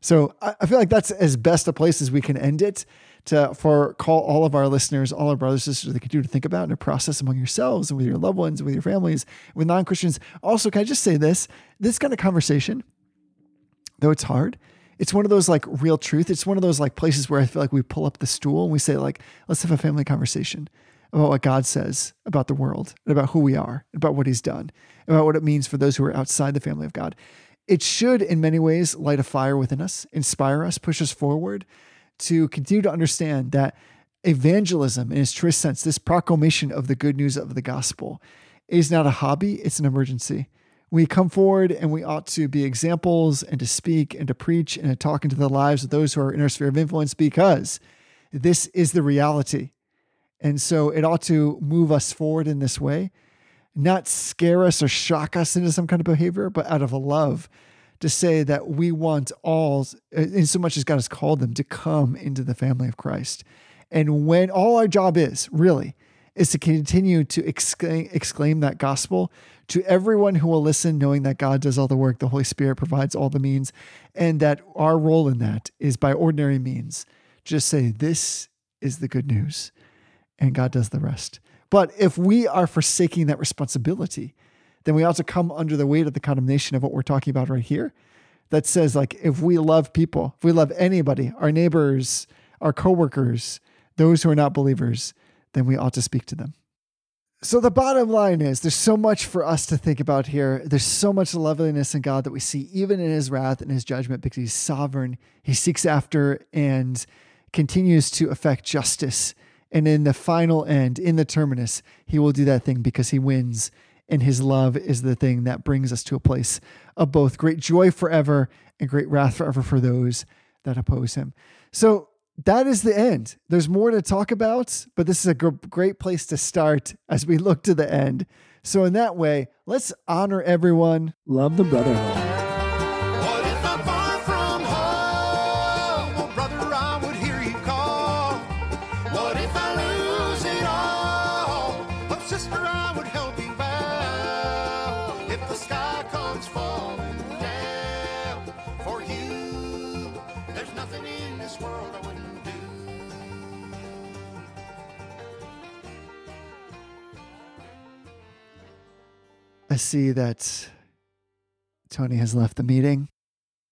So I feel like that's as best a place as we can end it to for call all of our listeners, all our brothers and sisters, can do to think about and to process among yourselves and with your loved ones, with your families, with non-Christians. Also, can I just say this? This kind of conversation, though it's hard, it's one of those like real truth. It's one of those like places where I feel like we pull up the stool and we say, like, let's have a family conversation about what God says about the world and about who we are, about what he's done, about what it means for those who are outside the family of God. It should, in many ways, light a fire within us, inspire us, push us forward to continue to understand that evangelism, in its truest sense, this proclamation of the good news of the gospel, is not a hobby, it's an emergency. We come forward and we ought to be examples and to speak and to preach and to talk into the lives of those who are in our sphere of influence because this is the reality. And so it ought to move us forward in this way, not scare us or shock us into some kind of behavior, but out of a love to say that we want all, in so much as God has called them, to come into the family of Christ. And when all our job is really, is to continue to exclaim, exclaim that gospel to everyone who will listen, knowing that God does all the work, the Holy Spirit provides all the means, and that our role in that is by ordinary means. Just say, This is the good news, and God does the rest. But if we are forsaking that responsibility, then we also come under the weight of the condemnation of what we're talking about right here. That says, like, if we love people, if we love anybody, our neighbors, our coworkers, those who are not believers, then we ought to speak to them. So the bottom line is there's so much for us to think about here. There's so much loveliness in God that we see even in his wrath and his judgment because he's sovereign. He seeks after and continues to effect justice. And in the final end, in the terminus, he will do that thing because he wins. And his love is the thing that brings us to a place of both great joy forever and great wrath forever for those that oppose him. So that is the end. There's more to talk about, but this is a gr- great place to start as we look to the end. So, in that way, let's honor everyone. Love the brotherhood. I see that Tony has left the meeting.